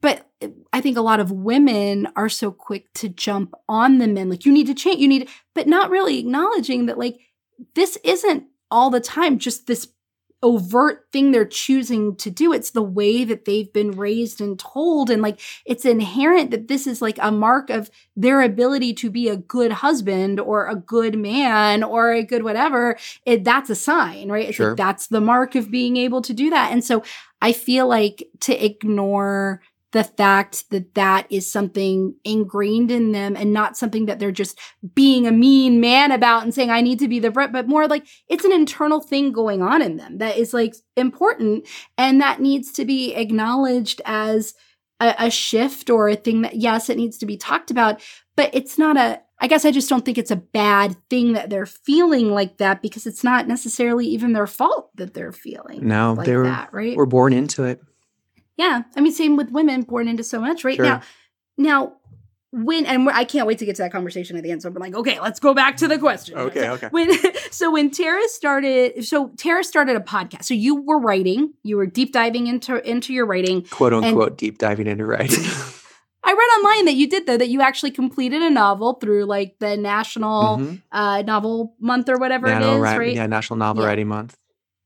but I think a lot of women are so quick to jump on the men. Like you need to change, you need, but not really acknowledging that like this isn't all the time just this overt thing they're choosing to do. It's the way that they've been raised and told. And like it's inherent that this is like a mark of their ability to be a good husband or a good man or a good whatever. It, that's a sign, right? It's sure. like that's the mark of being able to do that. And so I feel like to ignore the fact that that is something ingrained in them and not something that they're just being a mean man about and saying, I need to be the Brit, but more like it's an internal thing going on in them that is like important and that needs to be acknowledged as a, a shift or a thing that, yes, it needs to be talked about, but it's not a, I guess I just don't think it's a bad thing that they're feeling like that because it's not necessarily even their fault that they're feeling. No, like they were, that, right? We're born into it. Yeah. I mean, same with women born into so much, right? Sure. Now, now, when and I can't wait to get to that conversation at the end. So I'm like, okay, let's go back to the question. Okay, so okay. When so when Tara started, so Tara started a podcast. So you were writing, you were deep diving into into your writing, quote unquote, deep diving into writing. I read online that you did though that you actually completed a novel through like the National mm-hmm. uh, Novel Month or whatever Nano, it is, right? Yeah, National Novel yeah. Writing Month.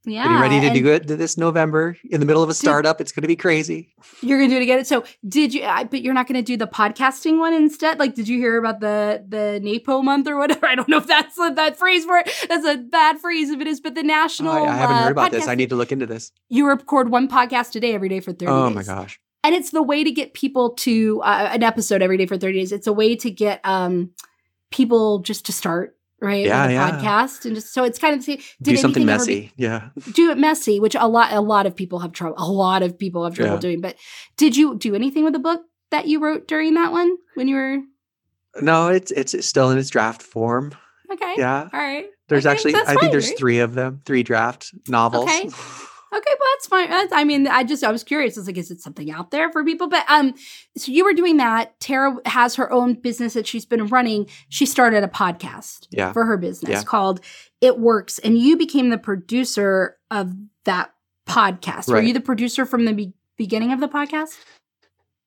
Yeah. Are you ready to do it this November in the middle of a startup? Did, it's going to be crazy. You're going to do it again. So did you, I, but you're not going to do the podcasting one instead? Like, did you hear about the, the NAPO month or whatever? I don't know if that's a, that phrase for it. That's a bad phrase if it is, but the national. I, I, haven't uh, heard about this. I need to look into this. You record one podcast a day every day for 30 oh, days. my gosh. And it's the way to get people to uh, an episode every day for 30 days. It's a way to get, um, people just to start right? Yeah, yeah. Podcast and just so it's kind of did do something messy. Be, yeah, do it messy, which a lot a lot of people have trouble. A lot of people have trouble yeah. doing. But did you do anything with the book that you wrote during that one when you were? No, it's it's still in its draft form. Okay. Yeah. All right. There's okay, actually I think there's right? three of them, three draft novels. Okay. Okay, well that's fine. That's, I mean, I just I was curious. I was like, is it something out there for people? But um, so you were doing that. Tara has her own business that she's been running. She started a podcast yeah. for her business yeah. called It Works, and you became the producer of that podcast. Right. Were you the producer from the be- beginning of the podcast?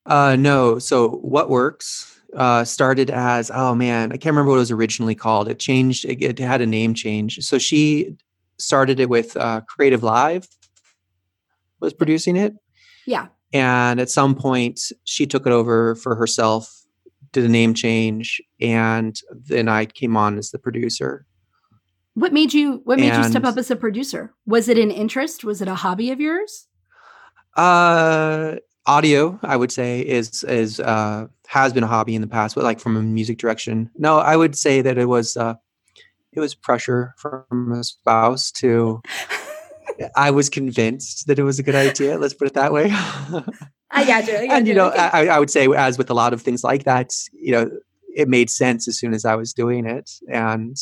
Uh, no. So what works uh, started as oh man, I can't remember what it was originally called. It changed. It, it had a name change. So she started it with uh, CreativeLive was producing it, Yeah. and at some point she took it over for herself, did a name change, and then I came on as the producer. What made you what made you step up as a producer? Was it an interest? Was it a hobby of yours? Uh, audio, I would say, is is uh, has been a hobby in the past, but like from a music direction. No, I would say that it was uh, it was pressure from a spouse to. I was convinced that it was a good idea. Let's put it that way. I got you. I got and you know, I, I would say, as with a lot of things like that, you know, it made sense as soon as I was doing it, and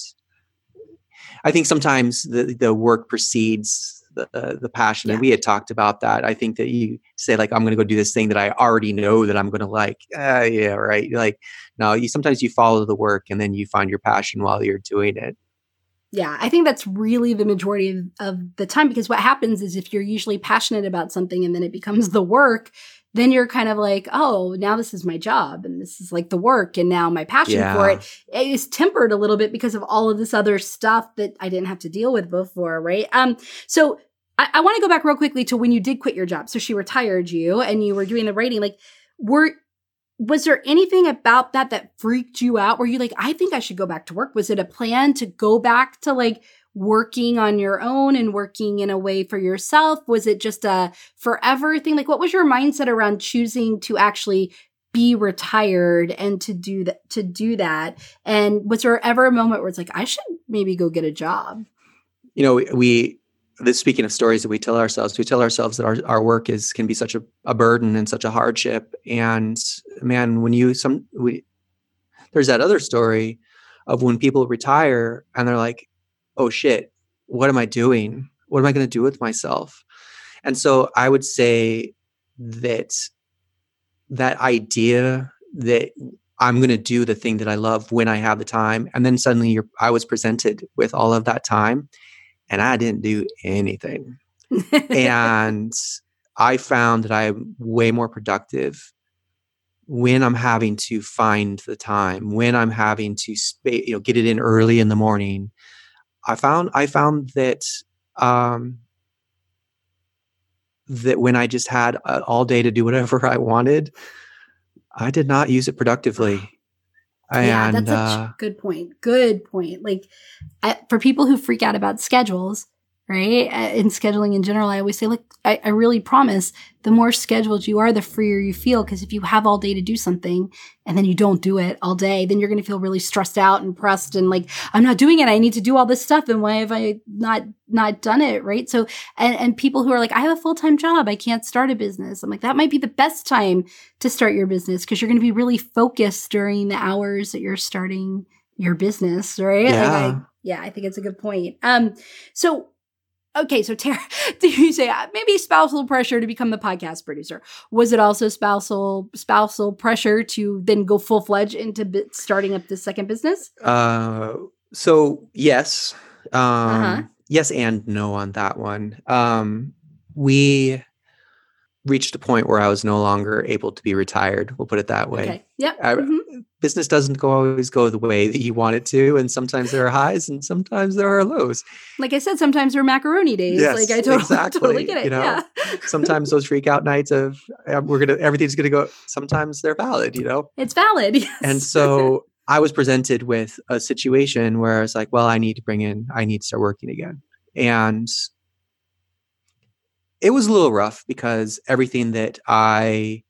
I think sometimes the the work precedes the uh, the passion, Yeah. and we had talked about that. I think that you say like, I'm going to go do this thing that I already know that I'm going to like. Uh, yeah, right. Like, no, you sometimes you follow the work, and then you find your passion while you're doing it. Yeah, I think that's really the majority of, of the time because what happens is if you're usually passionate about something and then it becomes the work, then you're kind of like, oh, now this is my job and this is like the work and now my passion for it is tempered a little bit because of all of this other stuff that I didn't have to deal with before, right? Um, so I, I want to go back real quickly to when you did quit your job. So she retired you and you were doing the writing. Like, were was there anything about that that freaked you out? Were you like, I think I should go back to work? Was it a plan to go back to like working on your own and working in a way for yourself? Was it just a forever thing? Like, what was your mindset around choosing to actually be retired and to do that? To do that, and was there ever a moment where it's like, I should maybe go get a job? you know we this speaking of stories that we tell ourselves we tell ourselves that our, our work is can be such a, a burden and such a hardship. And man when you some we there's that other story of when people retire and they're like oh shit what am i doing? What am i going to do with myself? And so i would say that that idea that i'm going to do the thing that i love when i have the time and then suddenly you're i was presented with all of that time and I didn't do anything. and I found that I'm way more productive when I'm having to find the time, when I'm having to spa- you know get it in early in the morning. I found I found that um, that when I just had uh, all day to do whatever I wanted, I did not use it productively. Yeah, that's such uh, a good point. Good point. Like I, for people who freak out about schedules, right? Uh, in scheduling in general, I always say, look, I, I really promise the more scheduled you are, the freer you feel. Because if you have all day to do something and then you don't do it all day, then you're going to feel really stressed out and pressed and like, I'm not doing it. I need to do all this stuff. And why have I not, not done it? Right. So, and, and people who are like, I have a full time job. I can't start a business. I'm like, that might be the best time to start your business because you're going to be really focused during the hours that you're starting your business, right? Like I, Yeah. yeah, I think it's a good point. Um, so okay, so Tara, do you say uh, maybe spousal pressure to become the podcast producer? Was it also spousal spousal pressure to then go full fledged into bi- starting up this second business? Uh, so yes, um, Uh-huh. yes and no on that one. Um, we reached a point where I was no longer able to be retired. We'll put it that way. Okay. Yep. I- mhm. Business doesn't go always go the way that you want it to, and sometimes there are highs and sometimes there are lows. Like I said, sometimes there are macaroni days. Yes, like I totally, exactly, totally get it. you know? Yeah. Sometimes those freak out nights of uh, we're gonna everything's gonna go. Sometimes they're valid, you know. It's valid. Yes. And so I was presented with a situation where I was like, well, I need to bring in, I need to start working again. And it was a little rough because everything that I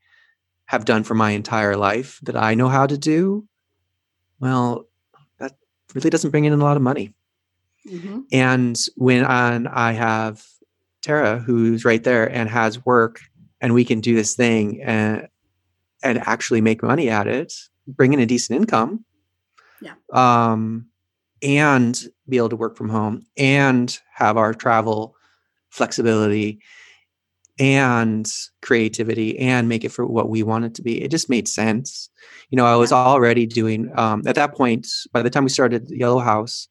have done for my entire life that I know how to do, well, that really doesn't bring in a lot of money. Mhm. And when on, I have Tara, who's right there and has work, and we can do this thing and and actually make money at it, bring in a decent income. Yeah. Um, and be able to work from home and have our travel flexibility and creativity and make it for what we want it to be. It just made sense. You know, I was already doing um, at that point. By the time we started Yellow House,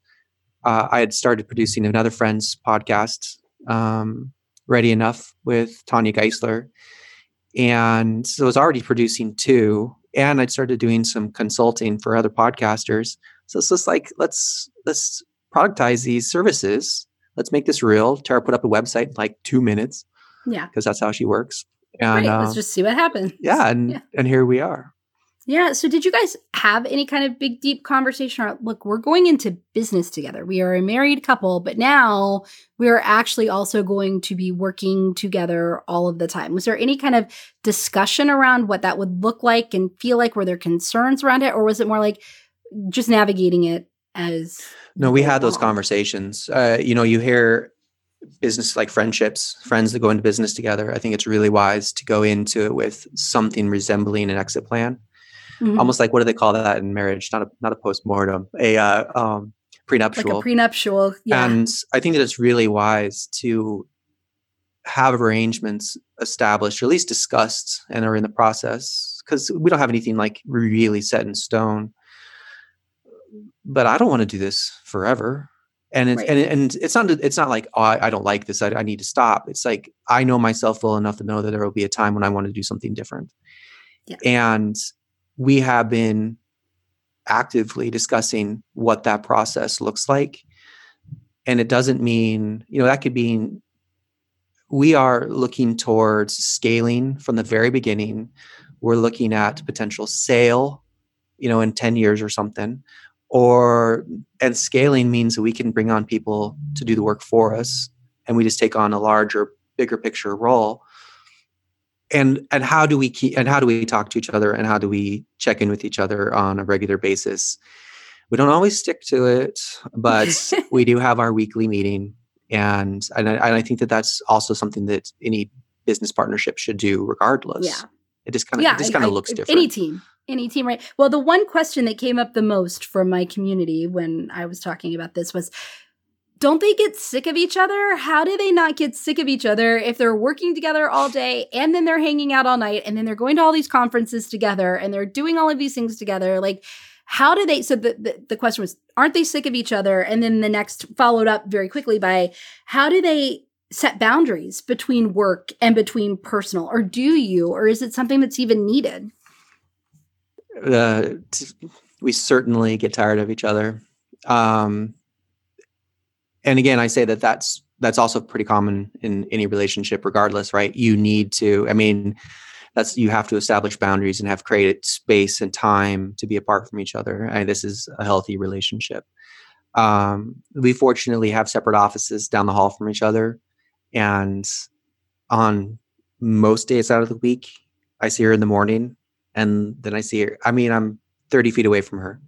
uh, I had started producing another friend's podcast, um, Ready Enough with Tanya Geisler. And so I was already producing two. and I'd started doing some consulting for other podcasters. So it's just like let's let's productize these services. Let's make this real. Tara put up a website in like two minutes Yeah. because that's how she works. And Right. uh, Let's just see what happens. yeah, and Yeah. and here we are. Yeah. So, did you guys have any kind of big, deep conversation? Or, look, we're going into business together. We are a married couple, but now we are actually also going to be working together all of the time. Was there any kind of discussion around what that would look like and feel like? Were there concerns around it, or was it more like just navigating it as? No, we had those conversations. Uh, you know, you hear business like friendships, friends that go into business together. I think it's really wise to go into it with something resembling an exit plan. Mhm. Almost like what do they call that in marriage? Not a not a post-mortem a uh, um, prenuptial. like a prenuptial. Yeah. And I think that it's really wise to have arrangements established, or at least discussed, and are in the process because we don't have anything like really set in stone. But I don't want to do this forever, and it's Right. and, and it's not it's not like oh, I, I don't like this. I, I need to stop. It's like I know myself well enough to know that there will be a time when I want to do something different. Yeah. And we have been actively discussing what that process looks like and it doesn't mean you know that could mean we are looking towards scaling from the very beginning we're looking at potential sale you know in 10 years or something or and scaling means that we can bring on people to do the work for us and we just take on a larger bigger picture role. And and how do we keep and how do we talk to each other and how do we check in with each other on a regular basis? We don't always stick to it but we do have our weekly meeting and and I, and I think that that's also something that any business partnership should do regardless. Yeah. it just kind of yeah, it just kind of looks different. Any team, any team, right? Well, the one question that came up the most from my community when I was talking about this was, don't they get sick of each other? How do they not get sick of each other if they're working together all day and then they're hanging out all night and then they're going to all these conferences together and they're doing all of these things together? Like, how do they? So the, the, the question was, aren't they sick of each other? And then the next followed up very quickly by, how do they set boundaries between work and between personal? Or do you? Or is it something that's even needed? Uh, t- we certainly get tired of each other. Um, and again, I say that that's that's also pretty common in any relationship, regardless, right? You need to. I mean, that's you have to establish boundaries and have created space and time to be apart from each other. And this is a healthy relationship. Um, we fortunately have separate offices down the hall from each other, and on most days out of the week, I see her in the morning and then I see her. I mean, I'm 30 feet away from her,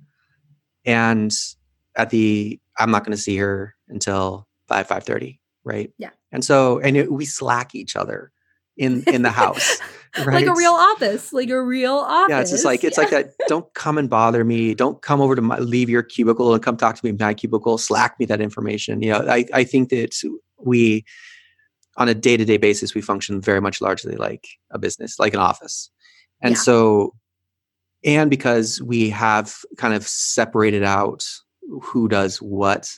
and at the I'm not going to see her until five five thirty, right? Yeah. And so, and it, we slack each other in in the house, right? Like a real office, like a real office. Yeah, it's just like it's like that. Don't come and bother me. Don't come over to my leave your cubicle and come talk to me in my cubicle. Slack me that information. You know, I I think that we on a day to day basis we function very much largely like a business, like an office, and Yeah. so and because we have kind of separated out who does what.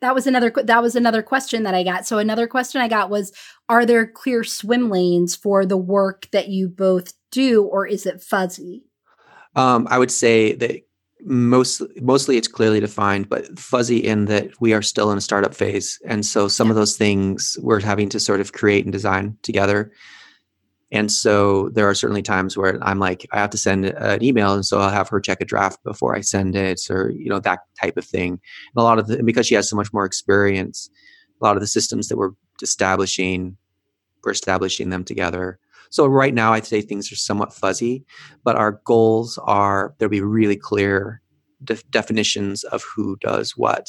that was another that was another question that I got. So another question I got was are there clear swim lanes for the work that you both do or is it fuzzy? Um, I would say that most mostly it's clearly defined, but fuzzy in that we are still in a startup phase, and so some of those things we're having to sort of create and design together. And so there are certainly times where I'm like, I have to send an email, and so I'll have her check a draft before I send it, or you know that type of thing. And a lot of the because she has so much more experience, a lot of the systems that we're establishing, we're establishing them together. So right now, I'd say things are somewhat fuzzy, but our goals are there'll be really clear def- definitions of who does what.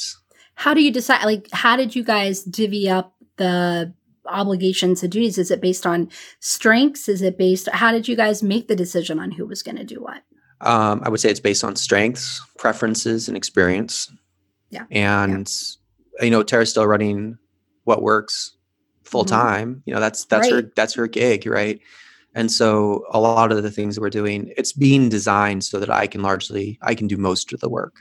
How do you decide like how did you guys divvy up the obligations and duties? Is it based on strengths? Is it based how did you guys make the decision on who was going to do what? Um, I would say it's based on strengths, preferences, and experience. Yeah. And you know, Tara's still running what works full time. You know, that's that's her that's her gig, right? And so a lot of the things that we're doing, it's being designed so that I can largely I can do most of the work.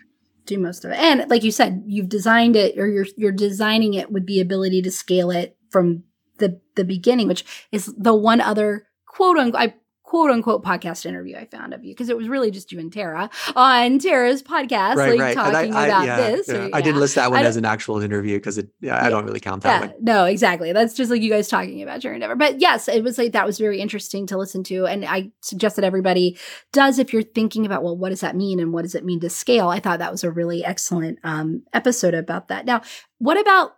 do most of it. And like you said, you've designed it or you're you're designing it with the ability to scale it from the the beginning, which is the one other quote unquote I quote unquote podcast interview I found of you because it was really just you and Tara on Tara's podcast, right, like right. Talking I, I, about yeah, this. yeah. or- I didn't list that one as an actual interview because it. Yeah, I don't really count that Yeah, one. no, exactly. That's just like you guys talking about your endeavor. But yes, it was like that was very interesting to listen to. And I suggest that everybody does if you're thinking about, well, what does that mean and what does it mean to scale? I thought that was a really excellent um, episode about that. Now, what about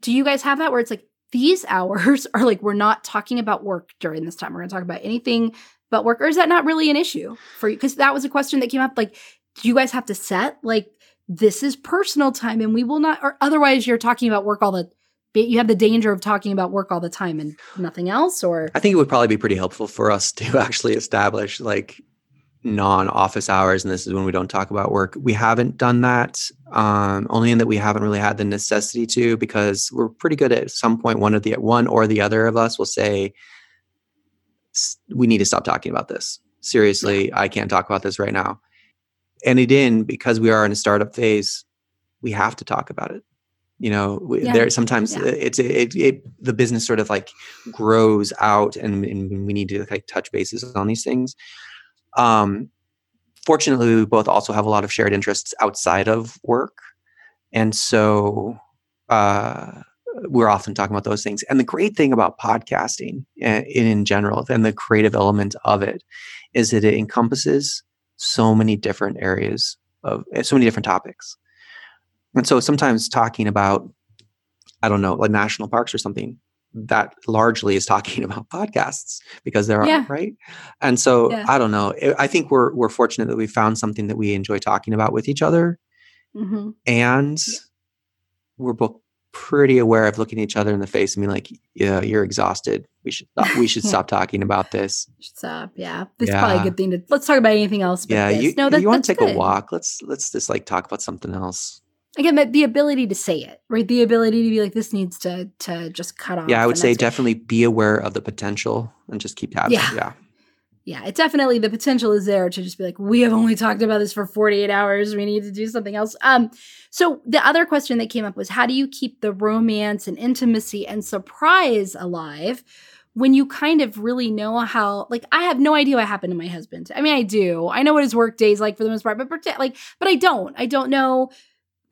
do you guys have that where it's like these hours are like we're not talking about work during this time. We're gonna talk about anything but work, or is that not really an issue for you? Because that was a question that came up. Like, do you guys have to set like this is personal time and we will not or otherwise you're talking about work all the you have the danger of talking about work all the time and nothing else or I think it would probably be pretty helpful for us to actually establish like non-office hours, and this is when we don't talk about work. We haven't done that, um, only in that we haven't really had the necessity to, because we're pretty good at some point. One of the one or the other of us will say, "We need to stop talking about this. Seriously, I can't talk about this right now." And it in because we are in a startup phase, we have to talk about it. You know, we, Yeah. there sometimes Yeah. it's it, it the business sort of like grows out, and, and we need to like touch bases on these things. Um, fortunately, we both also have a lot of shared interests outside of work, and so uh, we're often talking about those things. And the great thing about podcasting uh, in, in general, and the creative element of it, is that it encompasses so many different areas of eh, so many different topics. And so sometimes talking about, I don't know, like national parks or something, that largely is talking about podcasts because there Yeah. are right. And so Yeah. I don't know. I- think we're we're fortunate that we found something that we enjoy talking about with each other, mm-hmm. and we're both pretty aware of looking each other in the face and being like, "Yeah, you're exhausted. We should stop, we should Yeah. stop talking about this." stop yeah this is probably a good thing to let's talk about anything else but yeah, this. you no that, you want to take good. a walk? Let's let's just like talk about something else. Again the, ability to say it right the ability to be like this needs to to just cut off Yeah, I would say definitely be aware of the potential and just keep tabs. Yeah. yeah. yeah it definitely the potential is there to just be like we have only talked about this for 48 hours we need to do something else um so the other question that came up was how do you keep the romance and intimacy and surprise alive when you kind of really know how like i have no idea what happened to my husband i mean i do i know what his work days like for the most part but pretend, like but i don't i don't know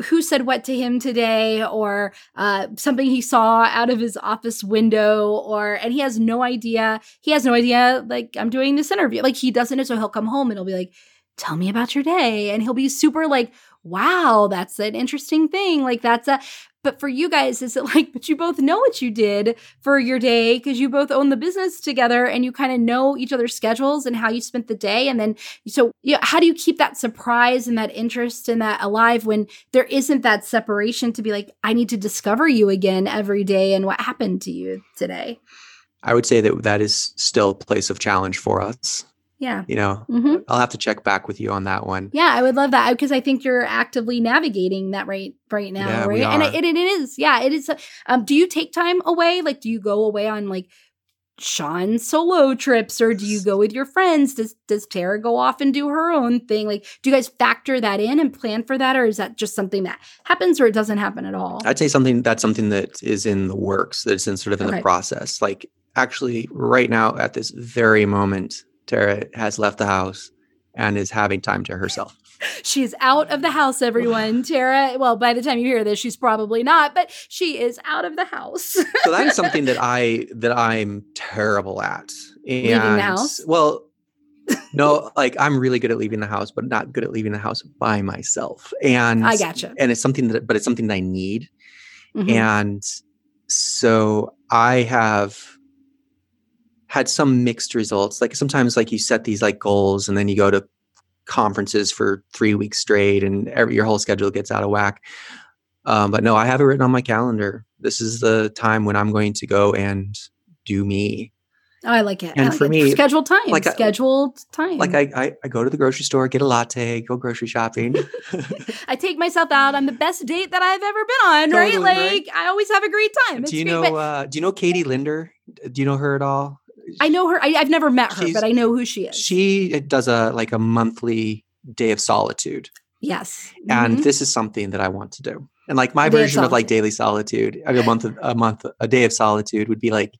who said what to him today or uh, something he saw out of his office window or and he has no idea he has no idea like i'm doing this interview. Like he doesn't know so he'll come home and he'll be like tell me about your day. And he'll be super like wow that's an interesting thing like that's a but for you guys is it like but you both know what you did for your day because you both own the business together and you kind of know each other's schedules and how you spent the day and then so yeah how do you keep that surprise and that interest and that alive when there isn't that separation to be like i need to discover you again every day and what happened to you today I would say that that is still a place of challenge for us. Yeah You know, hmm I'll have to check back with you on that one. yeah i would love that because i think you're actively navigating that right right now Yeah, right and it, it is yeah it is um do you take time away like do you go away on like Sean's solo trips or do you go with your friends? Does does Tara go off and do her own thing? Like, do you guys factor that in and plan for that, or is that just something that happens or it doesn't happen at all? I'd say something that's something that is in the works, that's in sort of in Okay. the process. Like actually, right now at this very moment, Tara has left the house and is having time to herself. She's out of the house, everyone. Tara, well, by the time you hear this, she's probably not, but she is out of the house. So that is something that I that I'm terrible at. And, Leaving the house? Well, no, like I'm really good at leaving the house, but not good at leaving the house by myself. And I gotcha. And it's something that, but it's something that I need. Mhm. And so I have had some mixed results. Like sometimes like you set these like goals and then you go to conferences for three weeks straight and every, your whole schedule gets out of whack. Um, but no, I have it written on my calendar. This is the time when I'm going to go and do me. Oh, I like it. And like for it. me, scheduled time. like I- scheduled time. Like I, I, I go to the grocery store, get a latte, go grocery shopping. I take myself out on the best date that I've ever been on, right? Totally, Like right. I always have a great time. It's do you great, know? Uh, do you know Katie Linder? Do you know her at all? I know her. I, I've never met her, but I know who she is. She does a like a monthly day of solitude. yes. and Mhm. this is something that I want to do. And like my day of version of like daily solitude, a month, of, a month, a day of solitude would be like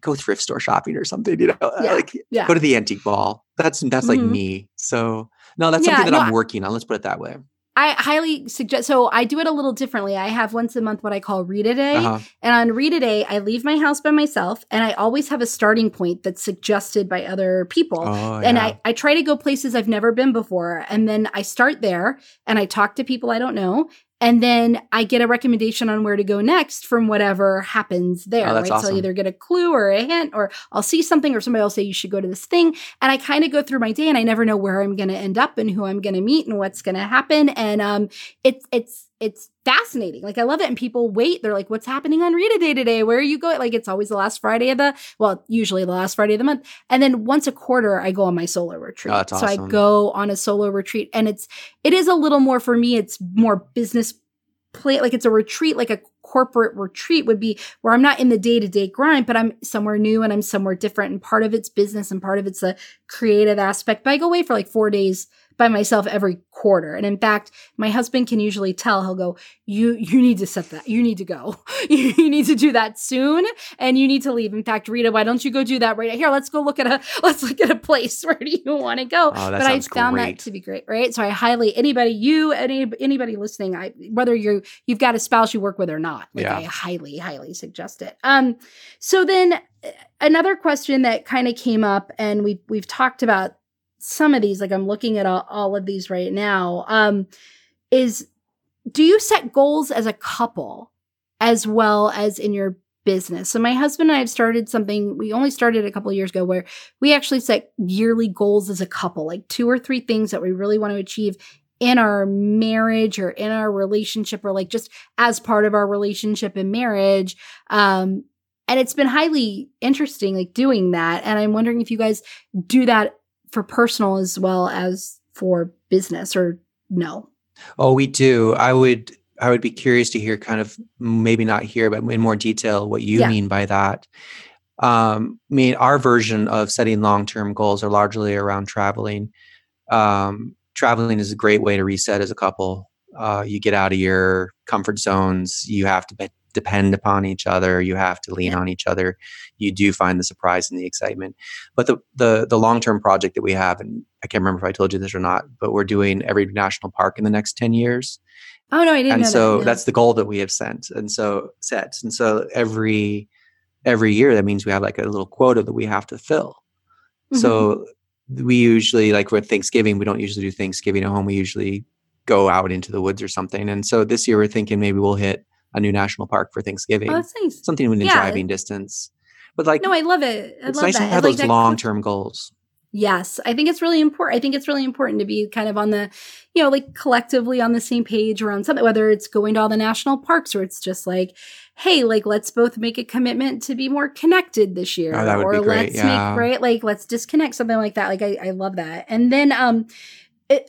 go thrift store shopping or something. You know, Yeah, like yeah. go to the antique mall. That's that's like Mhm. me. So no, that's Yeah, something that no, I'm working on. Let's put it that way. I highly suggest. So I do it a little differently. I have once a month what I call Rita day, Uh-huh. and on Rita day, I leave my house by myself, and I always have a starting point that's suggested by other people. Oh, and yeah. I, I try to go places I've never been before. And then I start there and I talk to people I don't know. And then I get a recommendation on where to go next from whatever happens there. Oh, that's right. So I'll either get a clue or a hint, or I'll see something, or somebody will say you should go to this thing. And I kind of go through my day and I never know where I'm gonna end up and who I'm gonna meet and what's gonna happen. And um it's it's it's fascinating. Like I love it. And people wait. They're like, what's happening on Rita Day today? Where are you going? Like it's always the last Friday of the well, usually the last Friday of the month. And then once a quarter, I go on my solo retreat. Oh, that's So I go on a solo retreat, and it's it is a little more for me. It's more business play, like it's a retreat, like a corporate retreat would be where I'm not in the day to day grind, but I'm somewhere new and I'm somewhere different. And part of it's business and part of it's a creative aspect. But I go away for like four days by myself every quarter. And in fact, my husband can usually tell, he'll go, You you need to set that. You need to go. you need to do that soon and you need to leave. In fact, Rita, why don't you go do that right here? Let's go look at a let's look at a place. Where do you want to go? Oh, but I found that to be great, right? So I highly anybody, you, any anybody listening, I whether you're you've got a spouse you work with or not, like Yeah. I highly, highly suggest it. Um, so then uh, another question that kind of came up, and we we've talked about some of these, like I'm looking at all, all of these right now, um, is do you set goals as a couple as well as in your business? So my husband and I have started something, we only started a couple years ago where we actually set yearly goals as a couple, like two or three things that we really want to achieve in our marriage or in our relationship or like just as part of our relationship and marriage. Um, and it's been highly interesting, like doing that. And I'm wondering if you guys do that for personal as well as for business or no. Oh, we do. I would I would be curious to hear kind of maybe not here, but in more detail what you Yeah. mean by that. Um, I mean, our version of setting long-term goals are largely around traveling. Um, traveling is a great way to reset as a couple. Uh, you get out of your comfort zones. You have to be- depend upon each other. You have to lean Yeah. on each other. You do find the surprise and the excitement. But the the the long term project that we have, and I can't remember if I told you this or not, but we're doing every national park in the next ten years Oh no, I didn't and so that. no. that's the goal that we have sent and so set and so every every year that means we have like a little quota that we have to fill Mhm. so we usually like with thanksgiving we don't usually do thanksgiving at home we usually go out into the woods or something and so this year we're thinking maybe we'll hit a new national park for thanksgiving oh, that's nice. something within Yeah. driving distance but like No, I love it. I it's love nice that. to have like those that long-term goals Yes, I think it's really important. I think it's really important to be kind of on the, you know, like collectively on the same page around something, whether it's going to all the national parks or it's just like, hey, like let's both make a commitment to be more connected this year. Oh, that would or be great, let's yeah. make right, like let's disconnect something like that. Like I, I love that. And then um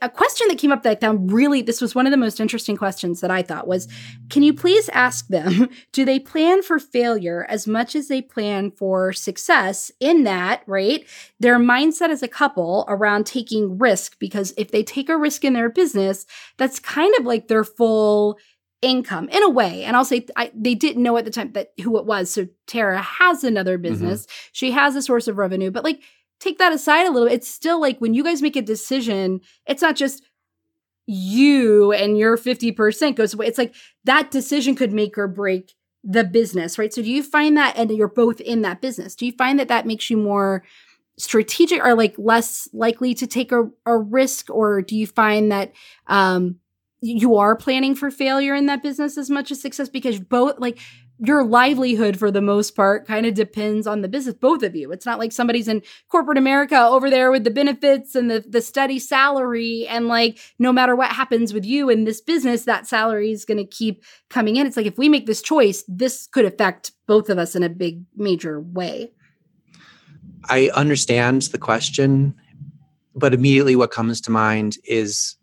a question that came up that I found really this was one of the most interesting questions that I thought was can you please ask them do they plan for failure as much as they plan for success in that right? Their mindset as a couple around taking risk because if they take a risk in their business that's kind of like their full income in a way. And i'll say I, they didn't know at the time that who it was. So tara has another mm-hmm. business. She has a source of revenue but like take that aside a little it's still like when you guys make a decision it's not just you and your 50% goes away it's like that decision could make or break the business right? So do you find that and you're both in that business do you find that that makes you more strategic or like less likely to take a, a risk? Or do you find that um you are planning for failure in that business as much as success? Because both like your livelihood for the most part kind of depends on the business both of you. It's not like somebody's in corporate america over there with the benefits and the the steady salary and like no matter what happens with you in this business that salary is going to keep coming in. It's like if we make this choice this could affect both of us in a big major way. I understand the question, but immediately what comes to mind is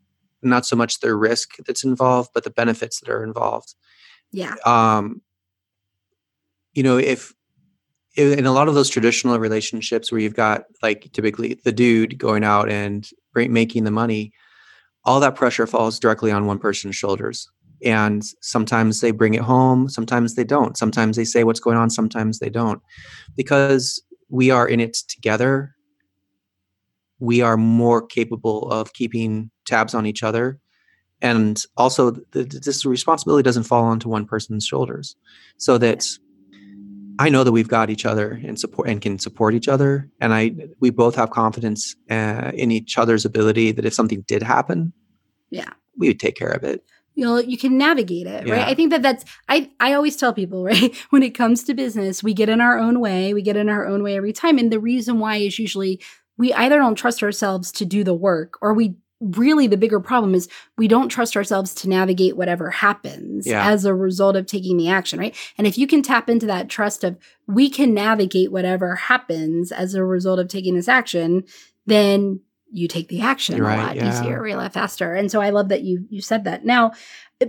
not so much the risk that's involved, but the benefits that are involved. yeah. Um, you know, if in a lot of those traditional relationships where you've got like typically the dude going out and making the money, all that pressure falls directly on one person's shoulders. and sometimes they bring it home sometimes they don't. Sometimes they say what's going on sometimes they don't. Because we are in it together we are more capable of keeping tabs on each other. And also the, this responsibility doesn't fall onto one person's shoulders. So that i know that we've got each other and support and can support each other and i we both have confidence uh, in each other's ability that if something did happen Yeah. we would take care of it. You know you can navigate it right? I think that that's i i always tell people right when it comes to business we get in our own way we get in our own way every time and the reason why is usually we either don't trust ourselves to do the work or we really the bigger problem is we don't trust ourselves to navigate whatever happens Yeah. as a result of taking the action right and if you can tap into that trust of we can navigate whatever happens as a result of taking this action then you take the action Right, a lot yeah. easier a lot faster and so i love that you you said that now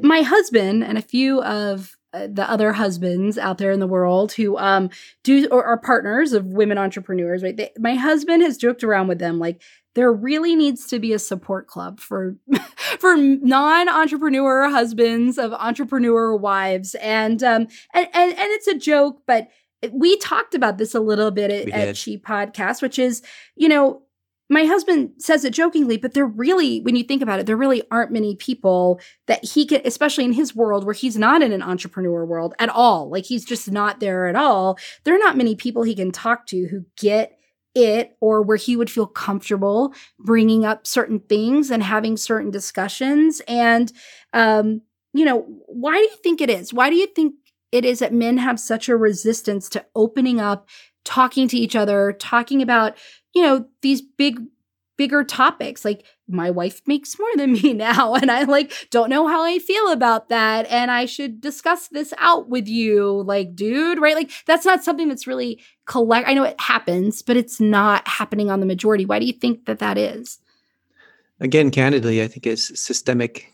my husband and a few of uh, the other husbands out there in the world who um do or are partners of women entrepreneurs right they, my husband has joked around with them like there really needs to be a support club for for non-entrepreneur husbands of entrepreneur wives and um and and, and it's a joke but we talked about this a little bit at, at she podcast which is you know my husband says it jokingly, but there really, when you think about it, there really aren't many people that he can, especially in his world where he's not in an entrepreneur world at all. Like he's just not there at all. There are not many people he can talk to who get it or where he would feel comfortable bringing up certain things and having certain discussions. And, um, you know, why do you think it is? Why do you think it is that men have such a resistance to opening up, talking to each other, talking about, you know, these big bigger topics like my wife makes more than me now and i like don't know how i feel about that and i should discuss this out with you. Like dude right? Like that's not something that's really collect i know it happens but it's not happening on the majority. Why do you think that that is? Again candidly i think it's systemic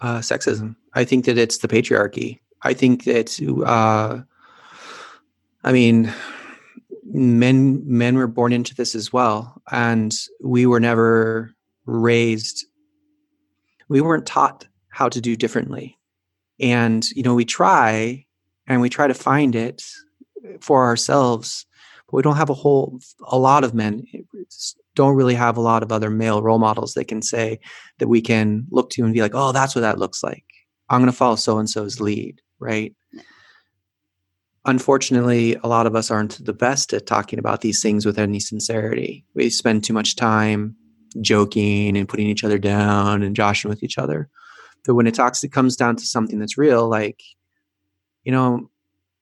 uh, sexism. I think that it's the patriarchy. I think that uh, i mean men men were born into this as well and we were never raised. We weren't taught how to do differently. And you know we try and we try to find it for ourselves but we don't have a whole a lot of men don't really have a lot of other male role models that can say that we can look to and be like oh that's what that looks like. I'm going to follow so and so's lead right? Unfortunately a lot of us aren't the best at talking about these things with any sincerity. We spend too much time joking and putting each other down and joshing with each other but when it talks it comes down to something that's real like you know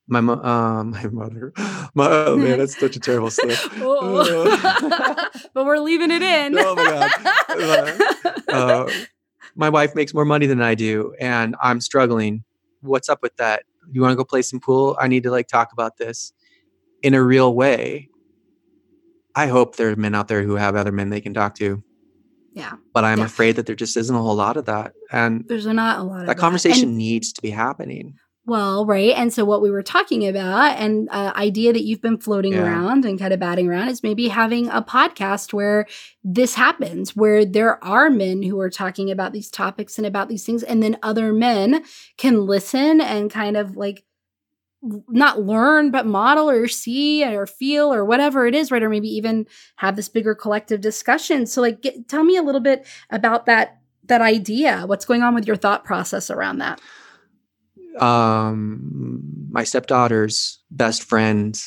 my mo- um my mother my oh man that's such a terrible slip Oh. but we're leaving it in Oh my God. uh, my wife makes more money than I do, and I'm struggling. What's up with that? You want to go play some pool? I need to like talk about this in a real way. I hope there are men out there who have other men they can talk to, yeah but I'm Yeah. afraid that there just isn't a whole lot of that, and there's not a lot of that that. conversation And- needs to be happening. Well, right. And so what we were talking about and uh, idea that you've been floating Yeah. around and kind of batting around is maybe having a podcast where this happens, where there are men who are talking about these topics and about these things, and then other men can listen and kind of like not learn but model or see or feel or whatever it is right? Or maybe even have this bigger collective discussion. So like get, tell me a little bit about that that idea. What's going on with your thought process around that? Um my stepdaughter's best friend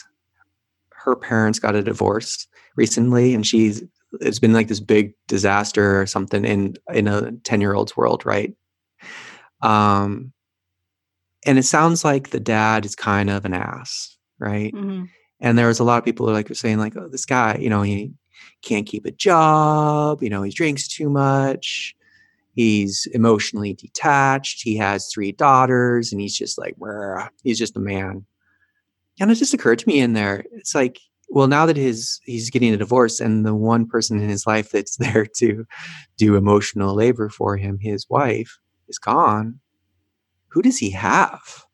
her parents got a divorce recently and she's it's been like this big disaster or something in in a 10 year old's world right? Um and it sounds like the dad is kind of an ass right? Mhm. and there was a lot of people who are like saying like oh this guy you know he can't keep a job you know he drinks too much he's emotionally detached he has three daughters and he's just like he's just a man. And it just occurred to me in there it's like well now that his he's getting a divorce and the one person in his life that's there to do emotional labor for him his wife is gone who does he have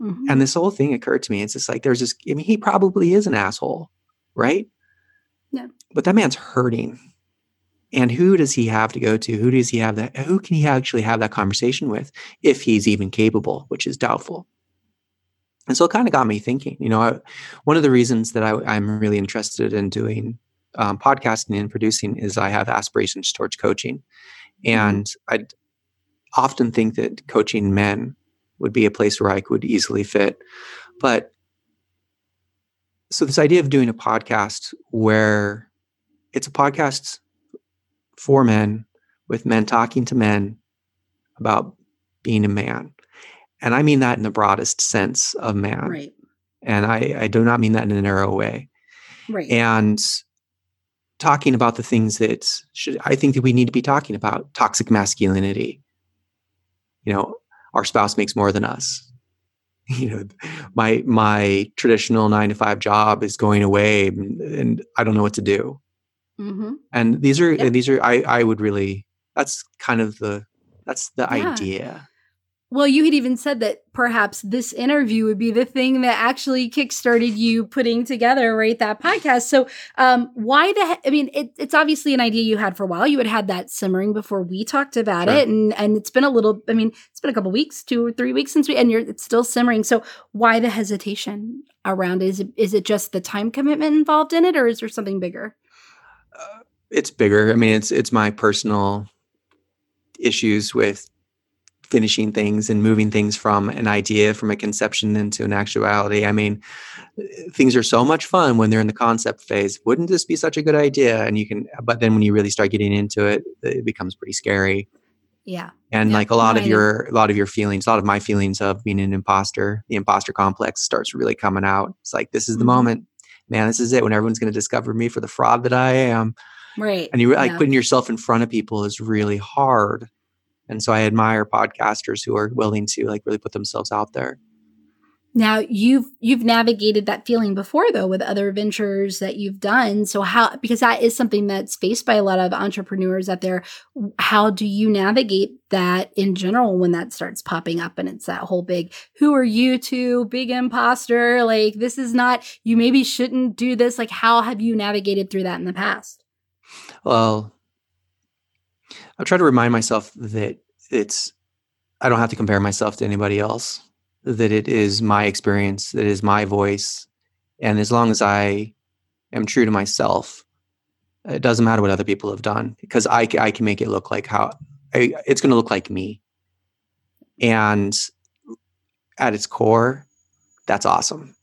Mhm. and this whole thing occurred to me. It's just like there's this. I mean, he probably is an asshole, right? Yeah. But that man's hurting. And who does he have to go to? Who does he have that? Who can he actually have that conversation with if he's even capable, which is doubtful. And so it kind of got me thinking. You know, I, one of the reasons that I, am really interested in doing um, podcasting and producing is I have aspirations towards coaching, mm-hmm. and mm-hmm. I often think that coaching men would be a place where I could easily fit. But so this idea of doing a podcast where it's a podcast for men with men talking to men about being a man. And I mean that in the broadest sense of man. Right. And I, I do not mean that in a narrow way. Right. And talking about the things that should I think that we need to be talking about toxic masculinity. You know, our spouse makes more than us. You know, my my traditional nine to five job is going away, and I don't know what to do. Mm-hmm. And these are yep. these are I I would really that's kind of the that's the yeah. idea. Well, you had even said that perhaps this interview would be the thing that actually kickstarted you putting together right that podcast. So, um, why the? I mean, it, it's obviously an idea you had for a while. You had had that simmering before we talked about sure. it, and and it's been a little. I mean, it's been a couple weeks, two or three weeks since we, and you're it's still simmering. So, why the hesitation around it? Is it is it just the time commitment involved in it, or is there something bigger? Uh, it's bigger. I mean, it's it's my personal issues with finishing things and moving things from an idea from a conception into an actuality. I mean, things are so much fun when they're in the concept phase. Wouldn't this be such a good idea? And you can, but then when you really start getting into it, it becomes pretty scary. Yeah. And yeah. like a lot of your, a lot of your feelings, a lot of my feelings of being an imposter, the imposter complex starts really coming out. It's like, this is the mm-hmm. moment, man. This is it when everyone's going to discover me for the fraud that I am. Right. And you like yeah. putting yourself in front of people is really hard and so i admire podcasters who are willing to like really put themselves out there. Now you've you've navigated that feeling before though with other ventures that you've done. So how because that is something that's faced by a lot of entrepreneurs out there how do you navigate that in general when that starts popping up and it's that whole big who are you to big imposter? Like this is not you maybe shouldn't do this. Like how have you navigated through that in the past? Well I try to remind myself that it's I don't have to compare myself to anybody else. That it is my experience, that is my voice, and as long as I am true to myself, it doesn't matter what other people have done because I I can make it look like how I, it's going to look like me. And at its core, that's awesome,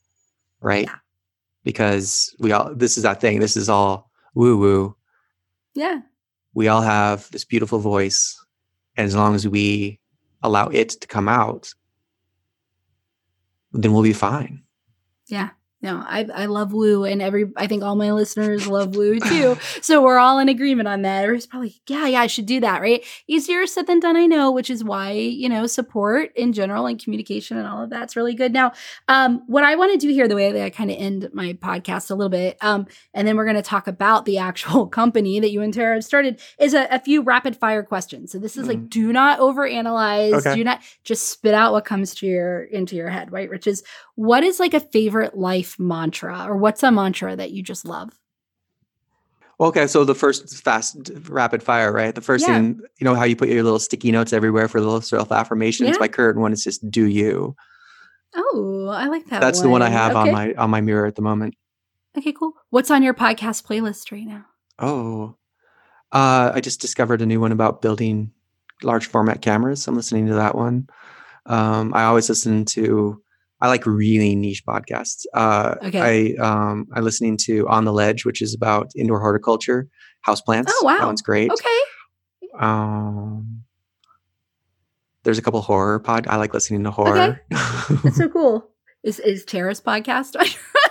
right? Yeah. Because we all this is that thing. This is all woo woo. Yeah we all have this beautiful voice. And as long as we allow it to come out, then we'll be fine. Yeah. No, I I love Woo, and every I think all my listeners love Woo too. so we're all in agreement on that. It's probably yeah, yeah, I should do that, right? Easier said than done, I know, which is why you know support in general and communication and all of that's really good. Now, um, what I want to do here, the way that I kind of end my podcast a little bit, um, and then we're going to talk about the actual company that you and Tara have started, is a, a few rapid fire questions. So this is mm. like, do not overanalyze, okay. do not just spit out what comes to your into your head, right? Which is what is like a favorite life mantra or what's a mantra that you just love? Okay, so the first fast rapid fire, right? The first yeah. thing, you know how you put your little sticky notes everywhere for little self affirmations. Yeah. My current one is just "Do you." Oh, I like that. That's one. the one I have okay. on my on my mirror at the moment. Okay, cool. What's on your podcast playlist right now? Oh, uh, I just discovered a new one about building large format cameras. I'm listening to that one. Um, I always listen to I like really niche podcasts. Uh, okay. I um, I'm listening to On the Ledge, which is about indoor horticulture, houseplants. Oh wow, that one's great. Okay. Um, there's a couple horror pod. I like listening to horror. Okay. That's so cool. Is is Tara's podcast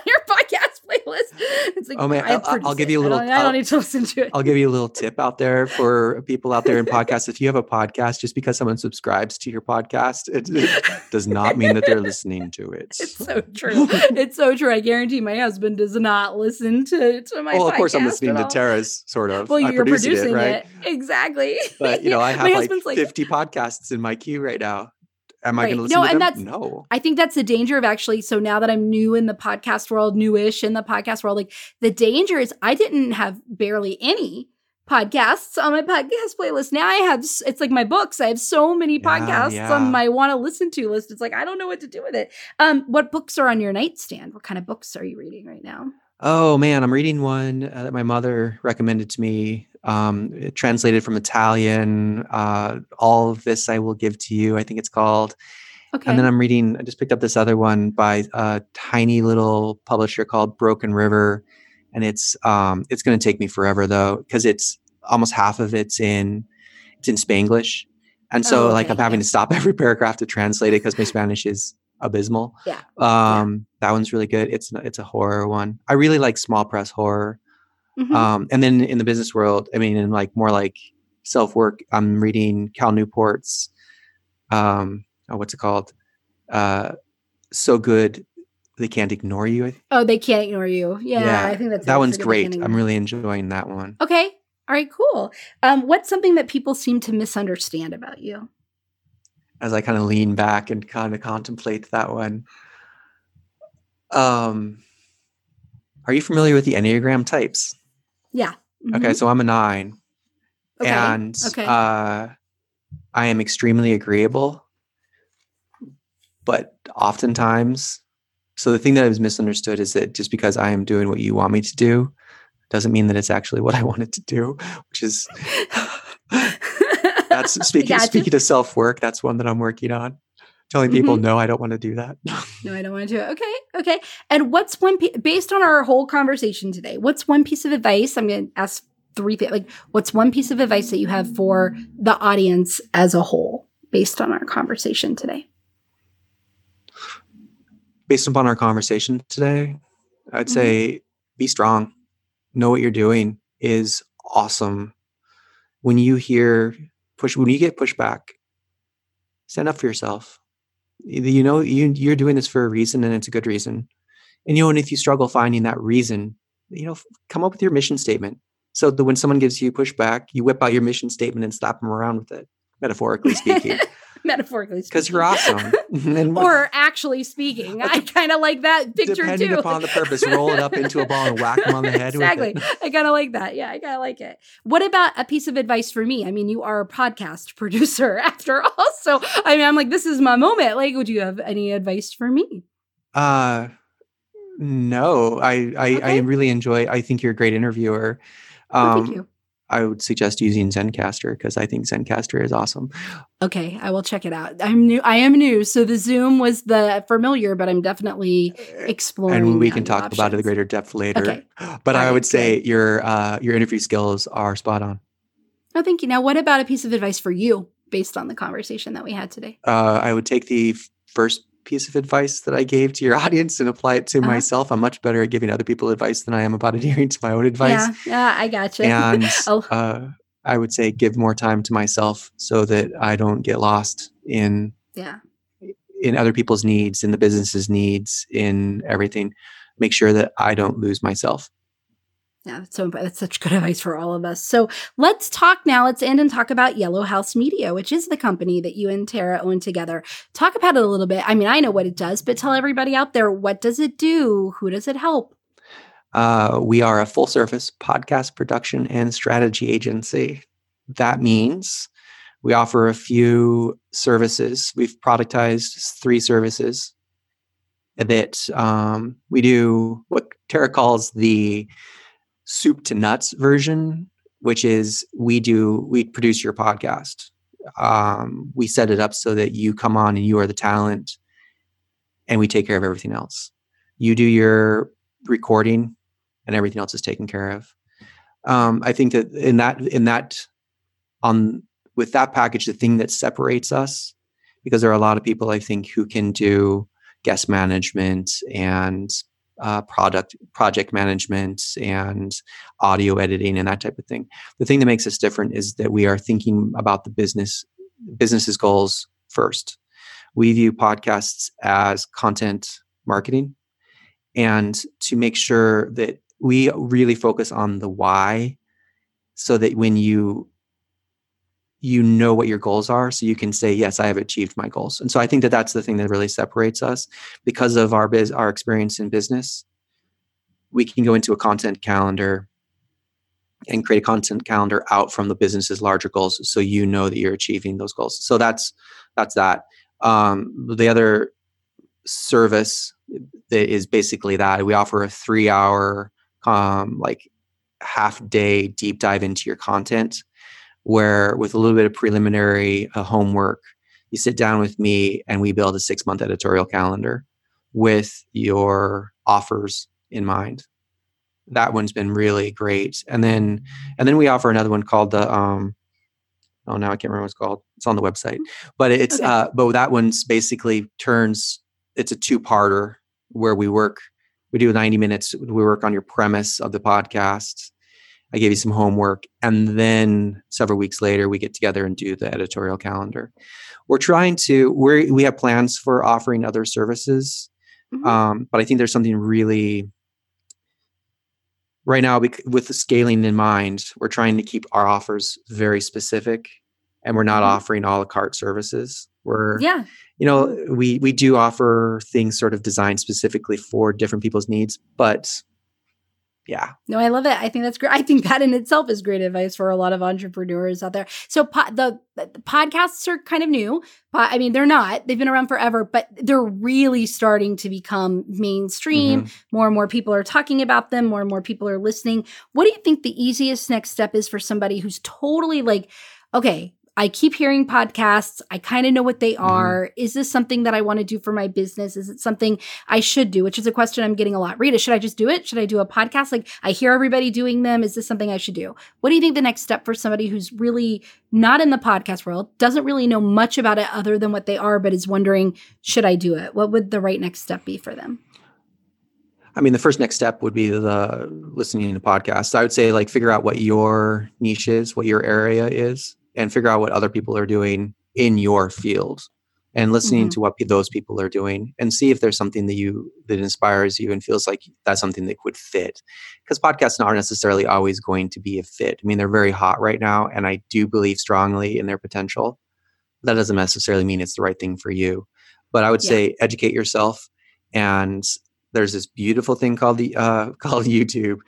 on your podcast? playlist. It's like, oh man, I'll, I'll give you a little. I don't, I don't, need to listen to it. I'll give you a little tip out there for people out there in podcasts. If you have a podcast, just because someone subscribes to your podcast, it, it does not mean that they're listening to it. It's so true. it's so true. I guarantee my husband does not listen to, to my. Well, of course, I'm listening to Tara's sort of. Well, you're producing it, right? It. Exactly. But you know, I have like 50 like, podcasts in my queue right now. Am I going to listen no, to and them? That's, no. I think that's the danger of actually. So now that I'm new in the podcast world, newish in the podcast world, like the danger is I didn't have barely any podcasts on my podcast playlist. Now I have it's like my books. I have so many Yeah, podcasts yeah. on my want to listen to list. It's like I don't know what to do with it. Um, what books are on your nightstand? What kind of books are you reading right now? Oh man, I'm reading one uh, that my mother recommended to me. Um, translated from Italian. Uh, All of this I will give to you. I think it's called. Okay. And then I'm reading. I just picked up this other one by a tiny little publisher called Broken River, and it's um, it's going to take me forever though because it's almost half of it's in it's in Spanglish, and so Oh, like I'm having yeah. to stop every paragraph to translate it because my Spanish is abysmal. Yeah, Um, that one's really good. It's it's a horror one. I really like small press horror. Mhm. Um, and then in the business world, I mean, in like more like self work, I'm reading Cal Newport's, um, oh, what's it called? Uh, so good they can't ignore you. I think. oh, they can't ignore you. Yeah, Yeah, I think that's That one's great. I'm really enjoying that one. okay. All right, cool. Um, what's something that people seem to misunderstand about you? As I kind of lean back and kind of contemplate that one. Um, are you familiar with the Enneagram types? Yeah. Okay, Mhm. so I'm a nine. Okay. and okay. uh, I am extremely agreeable, but oftentimes, so the thing that I was misunderstood is that just because I am doing what you want me to do, doesn't mean that it's actually what I wanted to do, which is that's speaking Gotcha. speaking to self work. That's one that I'm working on. Telling people Mhm. no, I don't want to do that. No, I don't want to do it. Okay, okay. And what's one piece based on our whole conversation today? What's one piece of advice? I'm going to ask three. Like, what's one piece of advice that you have for the audience as a whole, based on our conversation today? Based upon our conversation today, I'd Mhm. say be strong. Know what you're doing is awesome. When you hear push, when you get pushback, stand up for yourself. You know you you're doing this for a reason, and it's a good reason. And you know, and if you struggle finding that reason, you know, f- come up with your mission statement. So that when someone gives you pushback, you whip out your mission statement and slap them around with it, metaphorically speaking, Metaphorically because you're awesome. or actually speaking. I kind of like that picture depending too. upon the purpose, roll it up into a ball and whack them on the head exactly. I kind of like that. Yeah, I kind of like it. What about a piece of advice for me? I mean, you are a podcast producer after all. So, I mean, I'm like, this is my moment. Like, would you have any advice for me? Uh no, I I, I really enjoy. I think you're a great interviewer. Um, thank you. I would suggest using Zencastr because I think Zencastr is awesome. Okay, I will check it out. I'm new. I am new, so the Zoom was the familiar, but I'm definitely exploring. and we uh, can talk about it in options. greater depth later. Okay. But All I right, would say your uh, your interview skills are spot on. Oh, thank you. Now, what about a piece of advice for you based on the conversation that we had today? Uh, I would take the first piece of advice that I gave to your audience and apply it to Uh-huh. myself. I'm much better at giving other people advice than I am about adhering to my own advice. Yeah, yeah, I gotcha. and Oh. uh, I would say give more time to myself so that I don't get lost in yeah. in other people's needs, in the business's needs, in everything. Make sure that I don't lose myself. Yeah, that's so that's such good advice for all of us. So let's talk now. Let's end and talk about Yellow House Media, which is the company that you and Tara own together. Talk about it a little bit. I mean, I know what it does, but tell everybody out there what does it do? Who does it help? Uh, we are a full service podcast production and strategy agency. That means we offer a few services. We've productized three services that um, we do what Tara calls the soup to nuts version, which is we do we produce your podcast. Um, we set it up so that you come on and you are the talent, and we take care of everything else. You do your recording, and everything else is taken care of. Um, I think that in that in that on with that package, the thing that separates us, because there are a lot of people I think who can do guest management and uh, product project management and audio editing and that type of thing. The thing that makes us different is that we are thinking about the business business's goals first. We view podcasts as content marketing, and to make sure that we really focus on the why, so that when you you know what your goals are so you can say yes i have achieved my goals. And so i think that that's the thing that really separates us. Because of our biz our experience in business we can go into a content calendar and create a content calendar out from the business's larger goals so you know that you're achieving those goals. So that's that's that. Um, the other service that is basically that we offer a three hour um, like half day deep dive into your content where with a little bit of preliminary uh, homework you sit down with me and we build a six month editorial calendar with your offers in mind. That one's been really great. And then and then we offer another one called the um oh now i can't remember what it's called. It's on the website. But it's okay. uh but that one's basically turns it's a two-parter where we work we do 90 minutes we work on your premise of the podcast i give you some homework and then several weeks later we get together and do the editorial calendar we're trying to we we have plans for offering other services mm-hmm. um, but i think there's something really right now with the scaling in mind we're trying to keep our offers very specific and we're not mm-hmm. offering a la carte services we're yeah you know we we do offer things sort of designed specifically for different people's needs but yeah. No i love it. I think that's great i think that in itself is great advice for a lot of entrepreneurs out there. So po- the, the, podcasts are kind of new i mean they're not. They've been around forever but they're really starting to become mainstream. Mm-hmm. more and more people are talking about them. More and more people are listening. What do you think the easiest next step is for somebody who's totally like okay I keep hearing podcasts. I kind of know what they mm-hmm. are. Mm-hmm. Is this something that I want to do for my business? Is it something I should do? Which is a question I'm getting a lot. Rita, should I just do it? Should I do a podcast? Like I hear everybody doing them. Is this something I should do? What do you think the next step for somebody who's really not in the podcast world, doesn't really know much about it other than what they are, but is wondering, should I do it? What would the right next step be for them? I mean, the first next step would be the listening to podcasts. I would say like figure out what your niche is, what your area is and figure out what other people are doing in your field and listening mm-hmm. to what those people are doing and see if there's something that you that inspires you and feels like that's something that would fit because podcasts aren't necessarily always going to be a fit i mean they're very hot right now and i do believe strongly in their potential that doesn't necessarily mean it's the right thing for you but i would yeah. say educate yourself and there's this beautiful thing called the uh, called YouTube,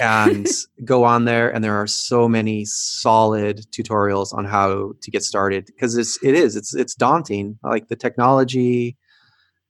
and go on there, and there are so many solid tutorials on how to get started because it's it is it's it's daunting. Like the technology,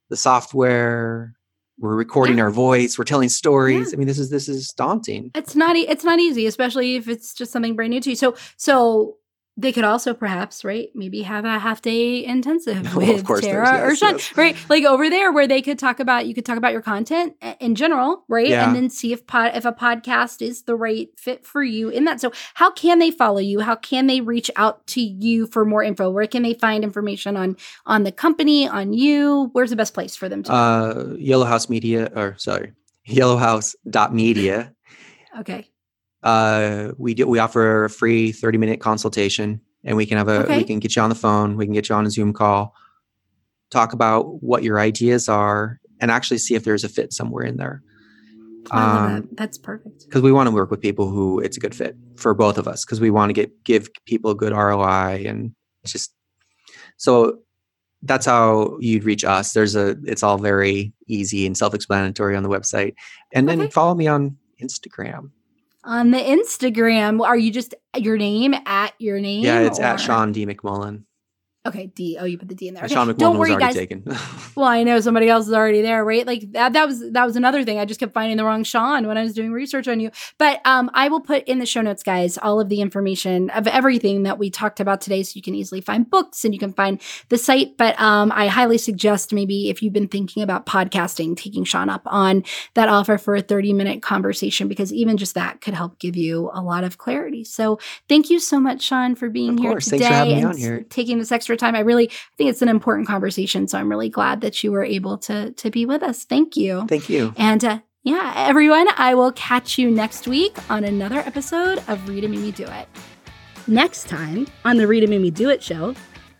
the software, we're recording yeah. our voice, we're telling stories. Yeah. I mean, this is this is daunting. It's not it's not easy, especially if it's just something brand new to you. So so they could also perhaps right maybe have a half day intensive with Tara yes, or Sean yes. right? Like over there where they could talk about you could talk about your content in general right? Yeah. and then see if pod, if a podcast is the right fit for you in that. So how can they follow you? How can they reach out to you for more info? Where can they find information on on the company on you? Where's the best place for them to uh yellow house media or sorry yellowhouse dot media okay uh, we do we offer a free 30 minute consultation and we can have a okay. we can get you on the phone we can get you on a zoom call talk about what your ideas are and actually see if there's a fit somewhere in there um, that. that's perfect because we want to work with people who it's a good fit for both of us because we want to get give people a good roi and just so that's how you'd reach us there's a it's all very easy and self-explanatory on the website and okay. then follow me on instagram on the Instagram. Are you just your name at your name? Yeah, it's or? at Sean D. McMullin. Okay, D. Oh, you put the D in there. Okay. Sean McMullin Don't worry, guys. Taken. well, I know somebody else is already there, right? Like that. That was that was another thing. I just kept finding the wrong Sean when I was doing research on you. But um, I will put in the show notes, guys, all of the information of everything that we talked about today, so you can easily find books and you can find the site. But um, I highly suggest maybe if you've been thinking about podcasting, taking Sean up on that offer for a thirty minute conversation because even just that could help give you a lot of clarity. So thank you so much, Sean, for being of here course. today and here. taking this extra extra time. I really I think it's an important conversation. So I'm really glad that you were able to to be with us. Thank you. Thank you. And uh, yeah, everyone, I will catch you next week on another episode of Rita Made Me Do It. Next time on the Rita Made Me Do It show,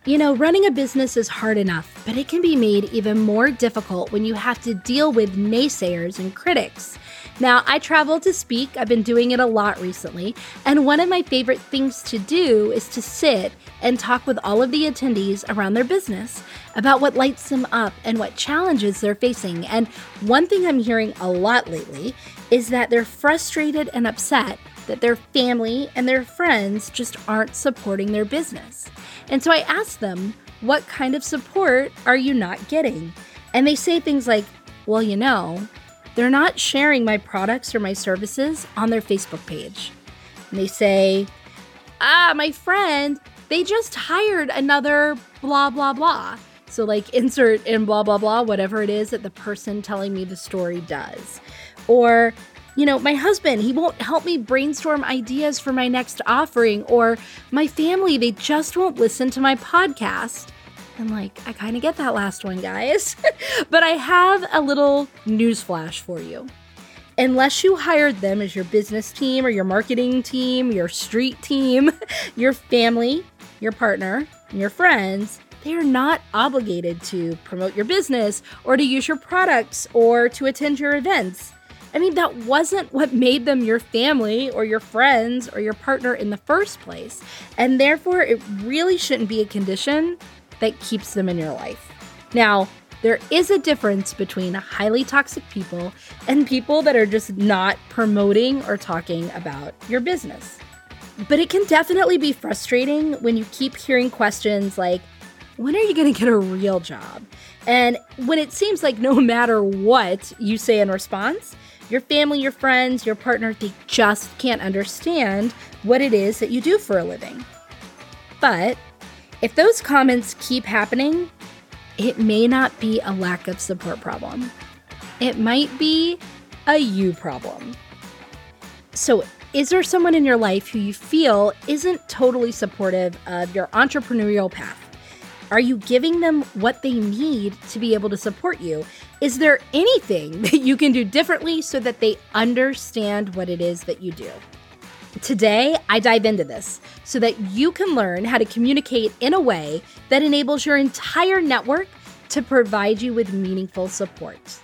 you know, running a business is hard enough, but it can be made even more difficult when you have to deal with naysayers and critics. Now, I travel to speak, I've been doing it a lot recently, and one of my favorite things to do is to sit and talk with all of the attendees around their business about what lights them up and what challenges they're facing. And one thing I'm hearing a lot lately is that they're frustrated and upset that their family and their friends just aren't supporting their business. And so I asked them, What kind of support are you not getting? And they say things like, Well, you know, they're not sharing my products or my services on their Facebook page. And they say, Ah, my friend, they just hired another blah, blah, blah. So, like, insert in blah, blah, blah, whatever it is that the person telling me the story does. Or, you know, my husband, he won't help me brainstorm ideas for my next offering. Or my family, they just won't listen to my podcast. And like, I kind of get that last one, guys. but I have a little newsflash for you. Unless you hired them as your business team or your marketing team, your street team, your family, your partner, and your friends, they are not obligated to promote your business or to use your products or to attend your events. I mean, that wasn't what made them your family or your friends or your partner in the first place. And therefore, it really shouldn't be a condition that keeps them in your life. Now, there is a difference between highly toxic people and people that are just not promoting or talking about your business. But it can definitely be frustrating when you keep hearing questions like, when are you going to get a real job? And when it seems like no matter what you say in response, your family, your friends, your partner, they just can't understand what it is that you do for a living. But if those comments keep happening, it may not be a lack of support problem. It might be a you problem. So, is there someone in your life who you feel isn't totally supportive of your entrepreneurial path? Are you giving them what they need to be able to support you? Is there anything that you can do differently so that they understand what it is that you do? Today, I dive into this so that you can learn how to communicate in a way that enables your entire network to provide you with meaningful support.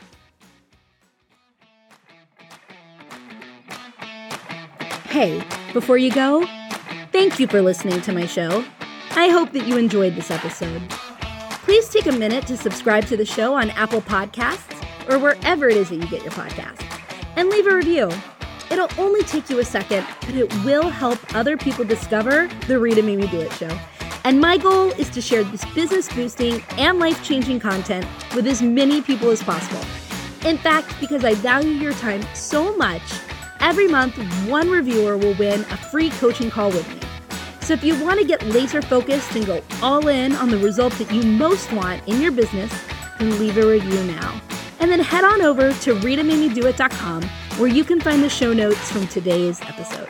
Hey, before you go, thank you for listening to my show. I hope that you enjoyed this episode. Please take a minute to subscribe to the show on Apple Podcasts or wherever it is that you get your podcasts and leave a review. It'll only take you a second, but it will help other people discover the Rita Me Do It show. And my goal is to share this business boosting and life changing content with as many people as possible. In fact, because I value your time so much, every month one reviewer will win a free coaching call with me. So if you want to get laser focused and go all in on the result that you most want in your business, then leave a review now. And then head on over to RitaMadeMeDoIt.com where you can find the show notes from today's episode.